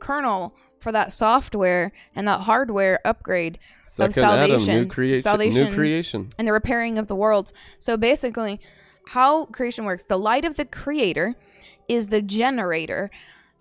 kernel for that software and that hardware upgrade Second Adam, new salvation. creation, Salvation. new creation. and the repairing of the worlds. So basically, how creation works the light of the creator is the generator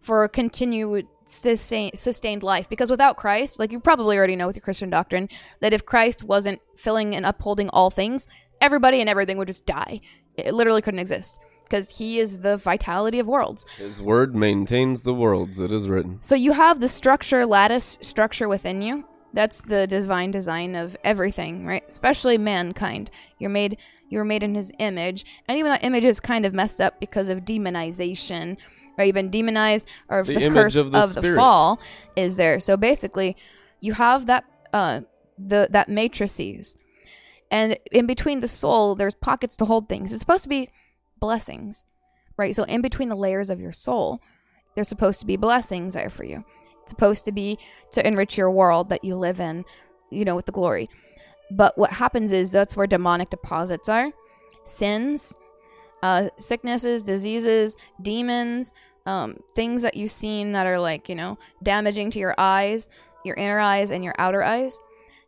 for a continued sustain, sustained life. Because without Christ, like you probably already know with your Christian doctrine, that if Christ wasn't filling and upholding all things, everybody and everything would just die. It literally couldn't exist because he is the vitality of worlds. His word maintains the worlds. It is written. So you have the structure, lattice structure within you. That's the divine design of everything, right? Especially mankind. You're made you're made in his image. And even that image is kind of messed up because of demonization. Right? You've been demonized or The image curse of the spirit. fall is there. So basically you have that uh the that matrices. And in between the soul, there's pockets to hold things. It's supposed to be blessings. Right? So in between the layers of your soul, there's supposed to be blessings there for you. It's supposed to be to enrich your world that you live in, you know, with the glory. But what happens is that's where demonic deposits are sins, uh, sicknesses, diseases, demons, um, things that you've seen that are like, you know, damaging to your eyes, your inner eyes, and your outer eyes.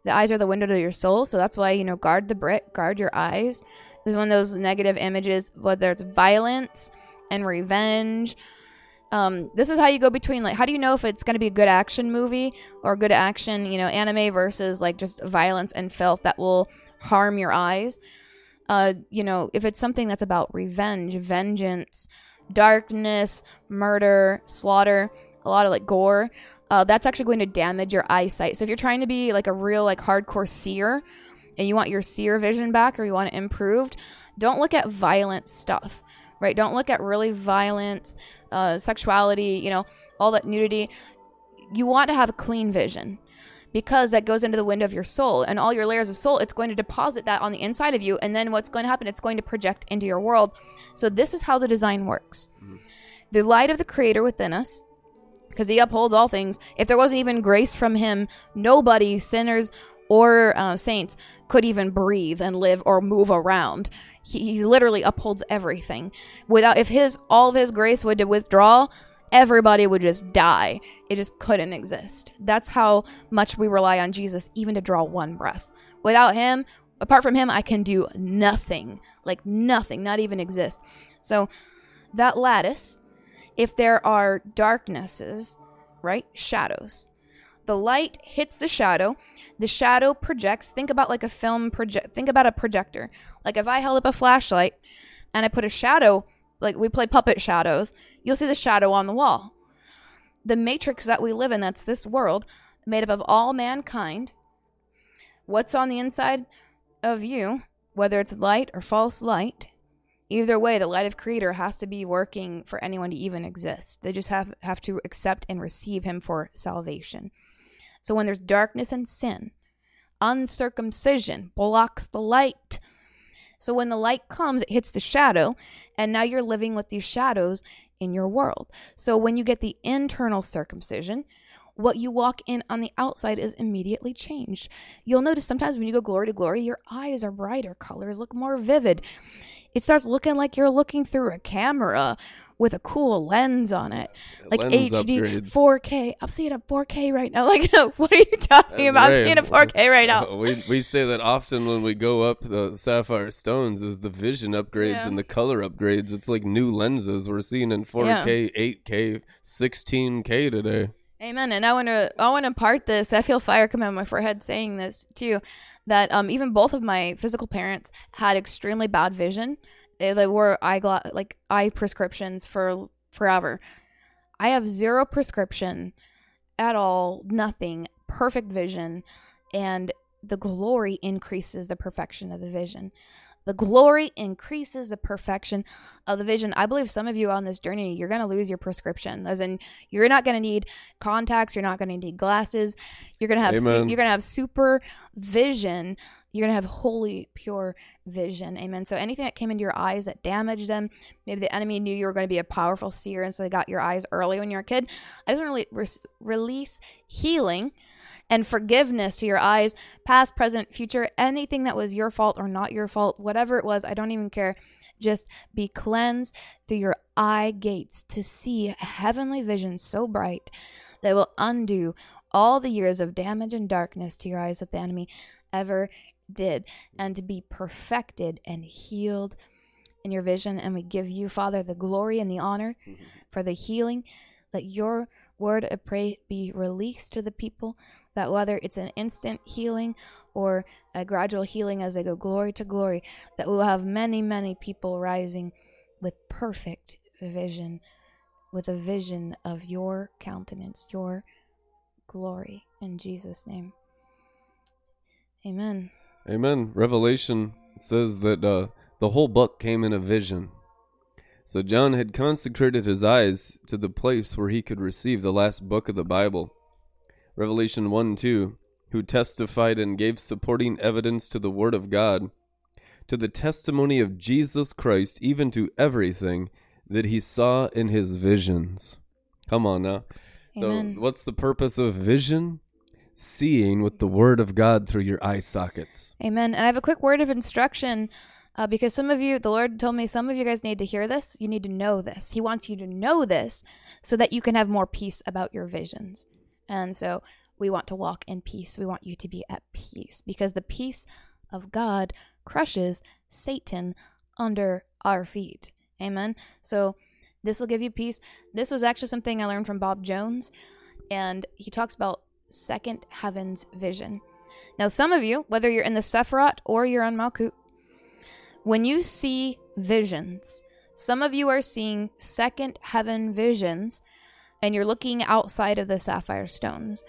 The eyes are the window to your soul. So that's why, you know, guard the brick, guard your eyes. Because when those negative images, whether it's violence and revenge, um, this is how you go between like how do you know if it's going to be a good action movie or good action you know anime versus like just violence and filth that will harm your eyes? Uh you know if it's something that's about revenge vengeance darkness murder slaughter a lot of like gore uh, that's actually going to damage your eyesight. So if you're trying to be like a real like hardcore seer and you want your seer vision back or you want it improved don't look at violent stuff right? Don't look at really violent uh, sexuality you know all that nudity. You want to have a clean vision because that goes into the window of your soul and all your layers of soul it's going to deposit that on the inside of you and then what's going to happen it's going to project into your world. So this is how the design works. The light of the creator within us because he upholds all things. If there wasn't even grace from him, nobody, sinners or uh, saints, could even breathe and live or move around. He, he literally upholds everything. Without, if his all of his grace would withdraw, everybody would just die. It just couldn't exist. That's how much we rely on Jesus, even to draw one breath. Without him, apart from him, I can do nothing. Like nothing, not even exist. So that lattice, if there are darknesses, right? Shadows. The light hits the shadow. The shadow projects. Think about like a film project. Think about a projector. Like if I held up a flashlight and I put a shadow, like we play puppet shadows, you'll see the shadow on the wall. The matrix that we live in, that's this world, made up of all mankind. What's on the inside of you, whether it's light or false light, either way, the light of creator has to be working for anyone to even exist. They just have, have to accept and receive him for salvation. So when there's darkness and sin, uncircumcision blocks the light. So when the light comes, it hits the shadow, and now you're living with these shadows in your world. So when you get the internal circumcision, what you walk in on the outside is immediately changed. You'll notice sometimes when you go glory to glory, your eyes are brighter, colors look more vivid. It starts looking like you're looking through a camera with a cool lens on it, like Lens HD, upgrades. 4K. I'm seeing a 4K right now. <laughs> Like, what are you talking That's about? I'm seeing a 4K right now. <laughs> we, we say that often when we go up the sapphire stones is the vision upgrades Yeah. and the color upgrades. It's like new lenses we're seeing in 4K, 8K, 16K today. Amen. And I want to I want to part this. I feel fire come out of my forehead saying this too. That um even both of my physical parents had extremely bad vision. Eh, they, they wore eye gla- like eye prescriptions for forever. I have zero prescription at all, nothing, perfect vision, and the glory increases the perfection of the vision. The glory increases the perfection of the vision. I believe some of you on this journey, you're going to lose your prescription. As in, you're not going to need contacts. You're not going to need glasses. You're going to have su- you're going to have super vision. You're going to have holy, pure vision. Amen. So anything that came into your eyes that damaged them, maybe the enemy knew you were going to be a powerful seer, and so they got your eyes early when you were a kid. I just want to re- re- release healing and forgiveness to your eyes, past, present, future, anything that was your fault or not your fault, whatever it was, I don't even care. Just be cleansed through your eye gates to see heavenly vision so bright that will undo all the years of damage and darkness to your eyes that the enemy ever did, and to be perfected and healed in your vision. And we give you, Father, the glory and the honor mm-hmm. for the healing. that your word of praise be released to the people that whether it's an instant healing or a gradual healing as they go glory to glory, that we will have many, many people rising with perfect vision, with a vision of your countenance, your glory. In Jesus' name. Amen. Amen. Revelation says that uh, the whole book came in a vision. So John had consecrated his eyes to the place where he could receive the last book of the Bible. Revelation 1 2, who testified and gave supporting evidence to the Word of God, to the testimony of Jesus Christ, even to everything that he saw in his visions. Come on now. Amen. So, what's the purpose of vision? Seeing with the Word of God through your eye sockets. Amen. And I have a quick word of instruction uh, because some of you, the Lord told me some of you guys need to hear this. You need to know this. He wants you to know this so that you can have more peace about your visions. And so we want to walk in peace. We want you to be at peace because the peace of God crushes Satan under our feet. Amen. So this will give you peace. This was actually something I learned from Bob Jones, and he talks about second heaven's vision. Now, some of you, whether you're in the Sephirot or you're on Malkut, when you see visions, some of you are seeing second heaven visions and you're looking outside of the sapphire stones.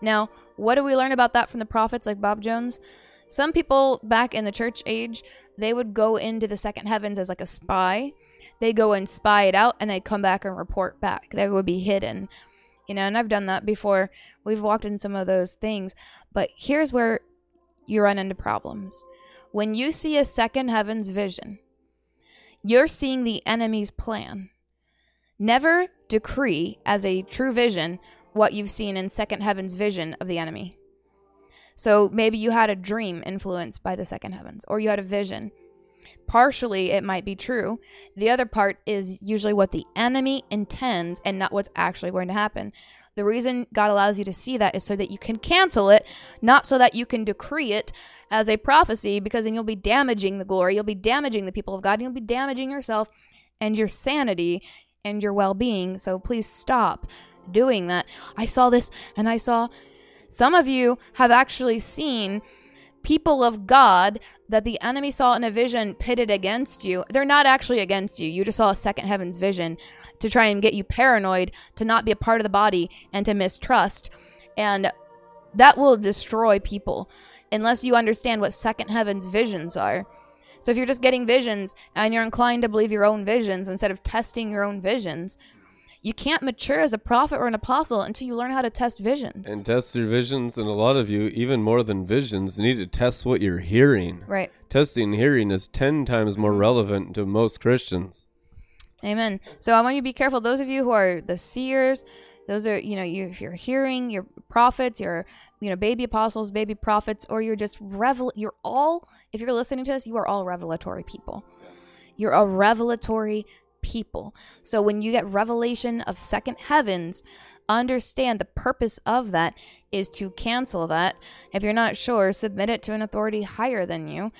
Now, what do we learn about that from the prophets like Bob Jones? Some people back in the church age, they would go into the second heavens as like a spy. They go and spy it out and they come back and report back. They would be hidden. You know, and I've done that before. We've walked in some of those things. But here's where you run into problems. When you see a second heavens vision, you're seeing the enemy's plan. Never decree as a true vision what you've seen in second heaven's vision of the enemy. So maybe you had a dream influenced by the second heavens, or you had a vision. Partially, it might be true. The other part is usually what the enemy intends and not what's actually going to happen. The reason God allows you to see that is so that you can cancel it, not so that you can decree it as a prophecy, because then you'll be damaging the glory, you'll be damaging the people of God, and you'll be damaging yourself and your sanity and your well being. So please stop doing that. I saw this and I saw some of you have actually seen people of God that the enemy saw in a vision pitted against you. They're not actually against you. You just saw a second heaven's vision to try and get you paranoid, to not be a part of the body, and to mistrust. And that will destroy people unless you understand what second heaven's visions are. So if you're just getting visions and you're inclined to believe your own visions instead of testing your own visions, you can't mature as a prophet or an apostle until you learn how to test visions. And test your visions, and a lot of you, even more than visions, need to test what you're hearing. Right. Testing hearing is 10 times more mm-hmm. relevant to most Christians. Amen. So I want you to be careful. Those of you who are the seers, those are, you know, you, if you're hearing, your prophets, your, you know, baby apostles, baby prophets, or you're just revel, you're all, if you're listening to this, you are all revelatory people. You're a revelatory people. So when you get revelation of second heavens, understand the purpose of that is to cancel that. If you're not sure, submit it to an authority higher than you.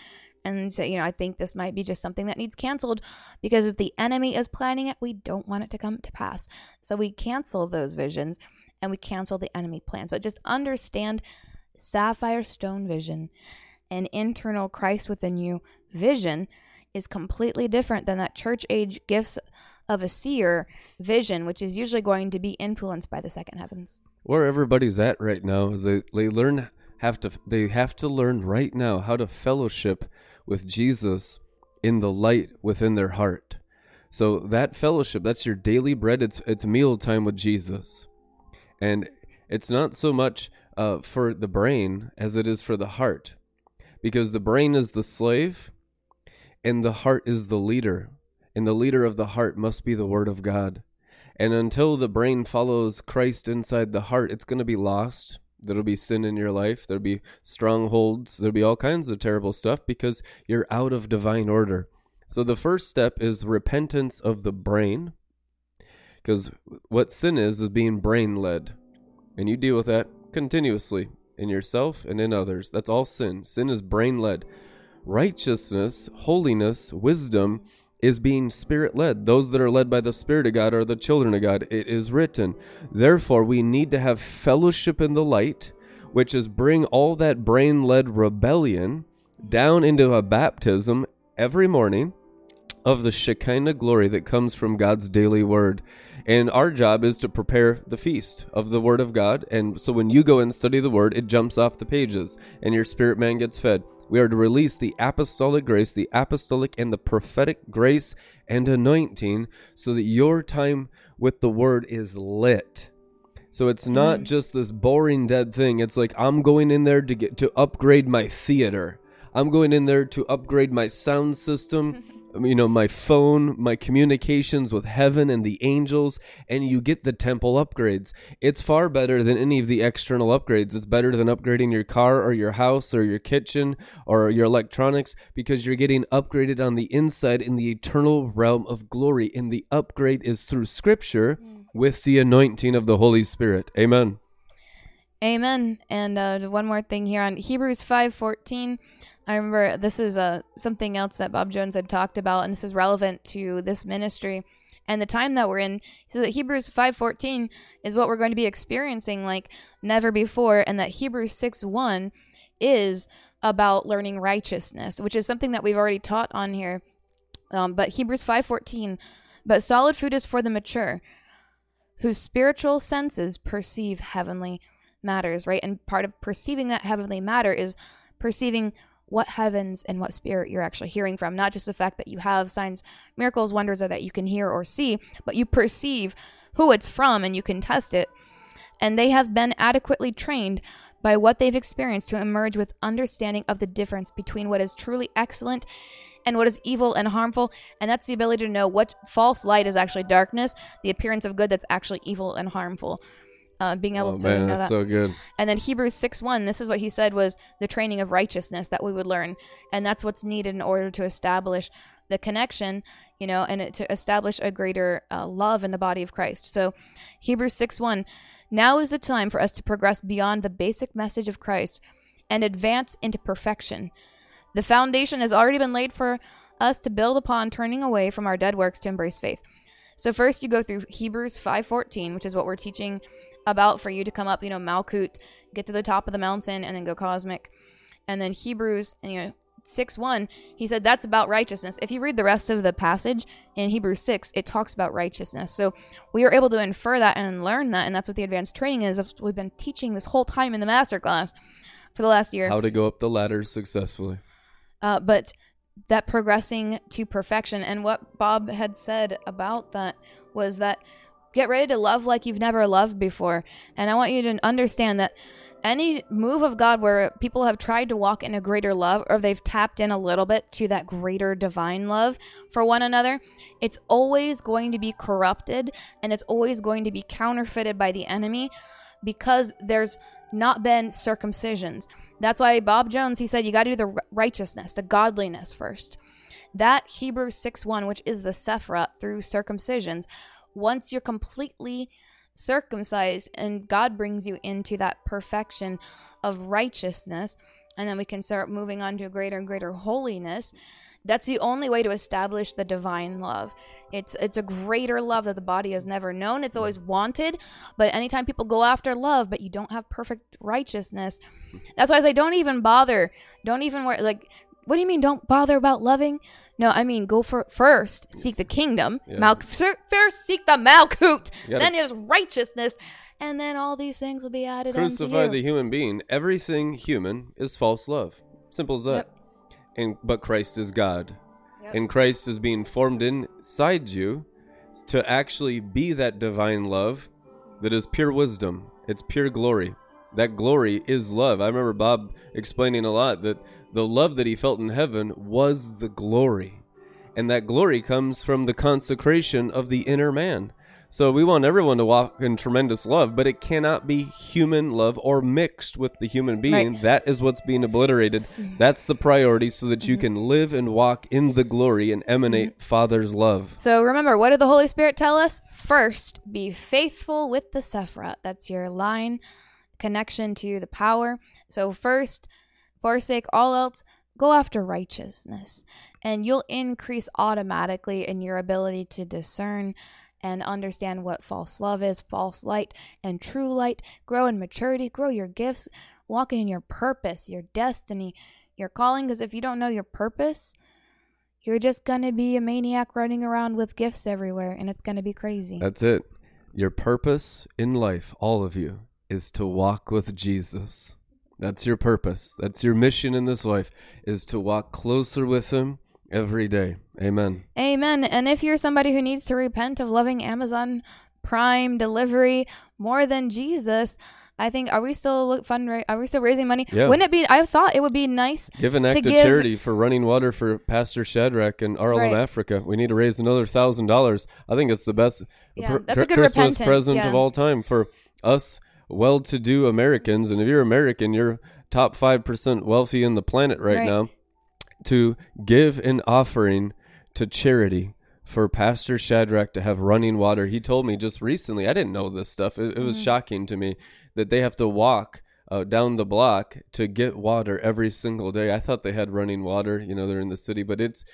And say, you know, I think this might be just something that needs canceled because if the enemy is planning it, we don't want it to come to pass. So we cancel those visions and we cancel the enemy plans. But just understand sapphire stone vision, an internal Christ within you vision is completely different than that church age gifts of a seer vision, which is usually going to be influenced by the second heavens. Where everybody's at right now is they, they learn have to they have to learn right now how to fellowship with Jesus in the light within their heart. So that fellowship, that's your daily bread. It's it's meal time with Jesus, and it's not so much uh, for the brain as it is for the heart, because the brain is the slave, and the heart is the leader, and the leader of the heart must be the Word of God. And until the brain follows Christ inside the heart, it's going to be lost. There'll be sin in your life. There'll be strongholds. There'll be all kinds of terrible stuff because you're out of divine order. So the first step is repentance of the brain. Because what sin is, is being brain led. And you deal with that continuously in yourself and in others. That's all sin. Sin is brain led righteousness, holiness, wisdom is being spirit led. Those that are led by the Spirit of God are the children of God. It is written. Therefore, we need to have fellowship in the light, which is bring all that brain led rebellion down into a baptism every morning of the Shekinah glory that comes from God's daily word. And our job is to prepare the feast of the word of God. And so when you go and study the word, it jumps off the pages and your spirit man gets fed. We are to release the apostolic grace, the apostolic and the prophetic grace and anointing so that your time with the word is lit. So it's not mm. just this boring dead thing. It's like I'm going in there to get to upgrade my theater. I'm going in there to upgrade my sound system. <laughs> you know, my phone, my communications with heaven and the angels, and you get the temple upgrades. It's far better than any of the external upgrades. It's better than upgrading your car or your house or your kitchen or your electronics because you're getting upgraded on the inside in the eternal realm of glory. And the upgrade is through scripture mm. with the anointing of the Holy Spirit. Amen. Amen. And uh, one more thing here on Hebrews 5:14 I remember this is uh, something else that Bob Jones had talked about, and this is relevant to this ministry and the time that we're in. Says that Hebrews 5.14 is what we're going to be experiencing like never before, and that Hebrews 6.1 is about learning righteousness, which is something that we've already taught on here. Um, but Hebrews 5.14, but solid food is for the mature, whose spiritual senses perceive heavenly matters, right? And part of perceiving that heavenly matter is perceiving what heavens and what spirit you're actually hearing from. Not just the fact that you have signs, miracles, wonders, or that you can hear or see, but you perceive who it's from and you can test it. And they have been adequately trained by what they've experienced to emerge with understanding of the difference between what is truly excellent and what is evil and harmful. And that's the ability to know what false light is actually darkness, the appearance of good that's actually evil and harmful. Uh, being able Oh to man, know that's that. so good. And then Hebrews 6 1, this is what he said was the training of righteousness that we would learn. And that's what's needed in order to establish the connection, you know, and it, to establish a greater uh, love in the body of Christ. So Hebrews 6 1, now is the time for us to progress beyond the basic message of Christ and advance into perfection. The foundation has already been laid for us to build upon turning away from our dead works to embrace faith. So first you go through Hebrews 5:14, which is what we're teaching about for you to come up, you know, Malkut, get to the top of the mountain and then go cosmic. And then Hebrews, you know, 6 1, he said that's about righteousness. If you read the rest of the passage in Hebrews 6, it talks about righteousness. So we are able to infer that and learn that. And that's what the advanced training is. We've been teaching this whole time in the master class for the last year. How to go up the ladder successfully. Uh, but that progressing to perfection and what Bob had said about that was that get ready to love like you've never loved before. And I want you to understand that any move of God where people have tried to walk in a greater love or they've tapped in a little bit to that greater divine love for one another, it's always going to be corrupted and it's always going to be counterfeited by the enemy because there's not been circumcisions. That's why Bob Jones he said you got to do the righteousness, the godliness first. That Hebrews 6 1, which is the Sephra through circumcisions, once you're completely circumcised and God brings you into that perfection of righteousness, and then we can start moving on to greater and greater holiness. That's the only way to establish the divine love. It's it's a greater love that the body has never known. It's always wanted, but anytime people go after love, but you don't have perfect righteousness, that's why I say don't even bother. Don't even worry. Like, what do you mean? Don't bother about loving? No, I mean go for first seek the kingdom. Yeah. Mal- first seek the Malkut, then his righteousness, and then all these things will be added crucify the human being. Everything human is false love. Simple as that. Yep. And but Christ is God. Yep. And Christ is being formed inside you to actually be that divine love that is pure wisdom. It's pure glory. That glory is love. I remember Bob explaining a lot that the love that he felt in heaven was the glory. And that glory comes from the consecration of the inner man. So we want everyone to walk in tremendous love, but it cannot be human love or mixed with the human being. That is what's being obliterated. That's the priority so that you mm-hmm. can live and walk in the glory and emanate mm-hmm. Father's love. So remember, what did the Holy Spirit tell us? First, be faithful with the Sephra. That's your line connection to the power. So first, forsake all else, go after righteousness, and you'll increase automatically in your ability to discern and understand what false love is, false light, and true light. Grow in maturity, grow your gifts, walk in your purpose, your destiny, your calling. Because if you don't know your purpose, you're just gonna be a maniac running around with gifts everywhere, and it's gonna be crazy. That's it. Your purpose in life, all of you, is to walk with Jesus. That's your purpose. That's your mission in this life is to walk closer with him every day. Amen. Amen. And if you're somebody who needs to repent of loving Amazon Prime delivery more than Jesus, I think are we still look fund are we still raising money? Yeah. Wouldn't it be? I thought it would be nice. Give an act To of give- charity for running water for Pastor Shadrach in Arlen, Right. Africa. We need to raise another thousand dollars. I think it's the best Yeah, pr- that's a good Christmas present yeah. of all time for us well-to-do Americans. And if you're American, you're top five percent wealthy in the planet right, Right. now. To give an offering to charity for Pastor Shadrach to have running water. He told me just recently. I didn't know this stuff. It, it was Mm. shocking to me that they have to walk uh, down the block to get water every single day. I thought they had running water. You know, they're in the city, but it's.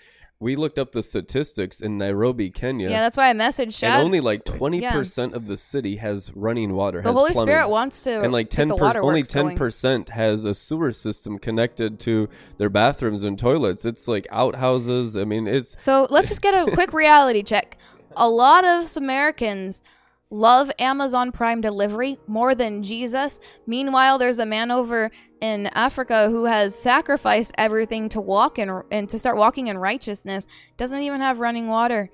We looked up the statistics in Nairobi, Kenya. Yeah, that's why I messaged Shad. and only like twenty percent of the city has running water. the Holy plumbing. Spirit wants to and like ten percent, only ten percent has a sewer system connected to their bathrooms and toilets. It's like outhouses. I mean, it's So let's just get a quick reality check. A lot of Americans love Amazon Prime delivery more than Jesus. Meanwhile, there's a man over in Africa who has sacrificed everything to walk in and to start walking in righteousness. Doesn't even have running water.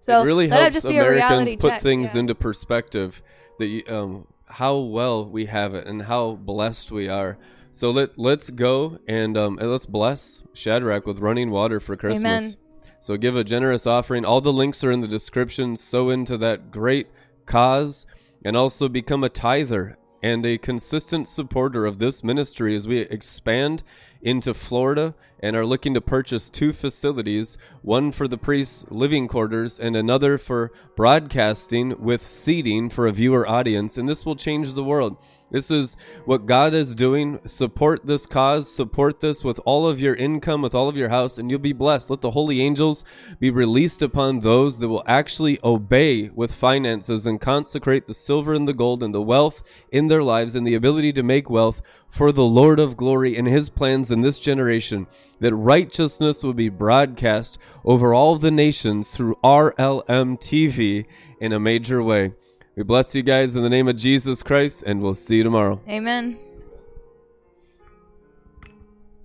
So it really helps just Americans put check. things yeah. into perspective. That you, um, how well we have it and how blessed we are. So let let's go and um, and let's bless Shadrach with running water for Christmas. Amen. So give a generous offering. All the links are in the description. So into that great cause and also become a tither and a consistent supporter of this ministry as we expand into Florida and are looking to purchase two facilities one for the priests' living quarters and another for broadcasting with seating for a viewer audience. And this will change the world. This is what God is doing. Support this cause, support this with all of your income, with all of your house, and you'll be blessed. Let the holy angels be released upon those that will actually obey with finances and consecrate the silver and the gold and the wealth in their lives and the ability to make wealth for the Lord of glory and his plans in this generation, that righteousness will be broadcast over all the nations through RLM TV in a major way. We bless you guys in the name of Jesus Christ, and we'll see you tomorrow. Amen.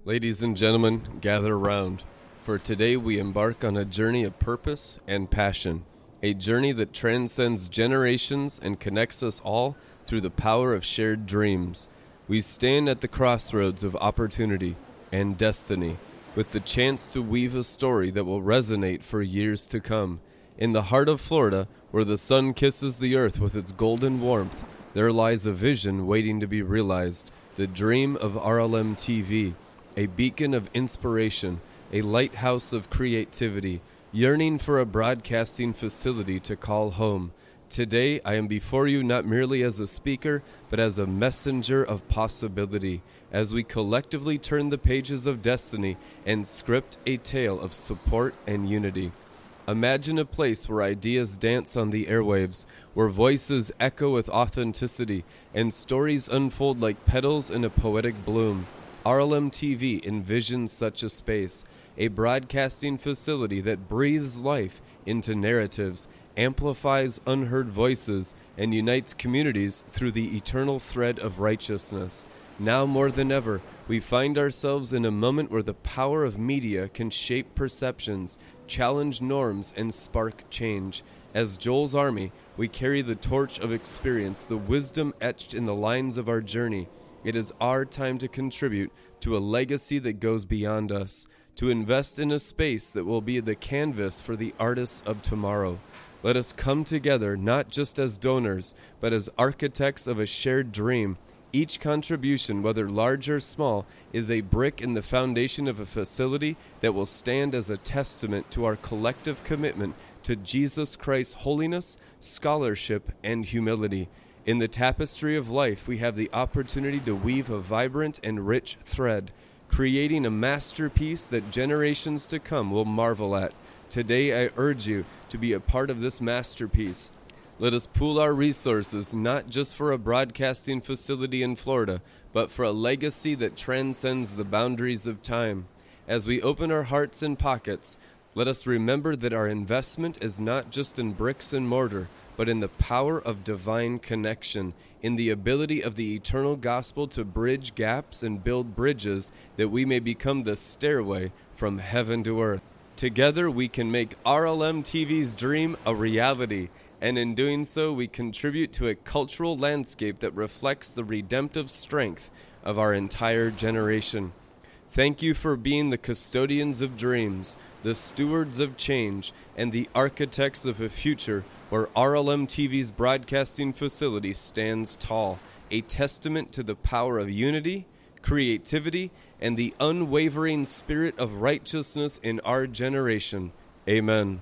Ladies and gentlemen, gather around, for today we embark on a journey of purpose and passion, a journey that transcends generations and connects us all through the power of shared dreams. We stand at the crossroads of opportunity and destiny, with the chance to weave a story that will resonate for years to come. In the heart of Florida, where the sun kisses the earth with its golden warmth, there lies a vision waiting to be realized the dream of RLM TV, a beacon of inspiration, a lighthouse of creativity, yearning for a broadcasting facility to call home. Today, I am before you not merely as a speaker, but as a messenger of possibility, as we collectively turn the pages of destiny and script a tale of support and unity. Imagine a place where ideas dance on the airwaves, where voices echo with authenticity, and stories unfold like petals in a poetic bloom. RLM TV envisions such a space, a broadcasting facility that breathes life into narratives, amplifies unheard voices, and unites communities through the eternal thread of righteousness. Now more than ever, we find ourselves in a moment where the power of media can shape perceptions, challenge norms, and spark change. As Joel's army, we carry the torch of experience, the wisdom etched in the lines of our journey. It is our time to contribute to a legacy that goes beyond us, to invest in a space that will be the canvas for the artists of tomorrow. Let us come together not just as donors, but as architects of a shared dream. Each contribution, whether large or small, is a brick in the foundation of a facility that will stand as a testament to our collective commitment to Jesus Christ's holiness, scholarship, and humility. In the tapestry of life, we have the opportunity to weave a vibrant and rich thread, creating a masterpiece that generations to come will marvel at. Today, I urge you to be a part of this masterpiece. Let us pool our resources not just for a broadcasting facility in Florida, but for a legacy that transcends the boundaries of time. As we open our hearts and pockets, let us remember that our investment is not just in bricks and mortar, but in the power of divine connection, in the ability of the eternal gospel to bridge gaps and build bridges that we may become the stairway from heaven to earth. Together, we can make RLM TV's dream a reality, and in doing so, we contribute to a cultural landscape that reflects the redemptive strength of our entire generation. Thank you for being the custodians of dreams, the stewards of change, and the architects of a future where RLM TV's broadcasting facility stands tall, a testament to the power of unity, creativity, and the unwavering spirit of righteousness in our generation. Amen.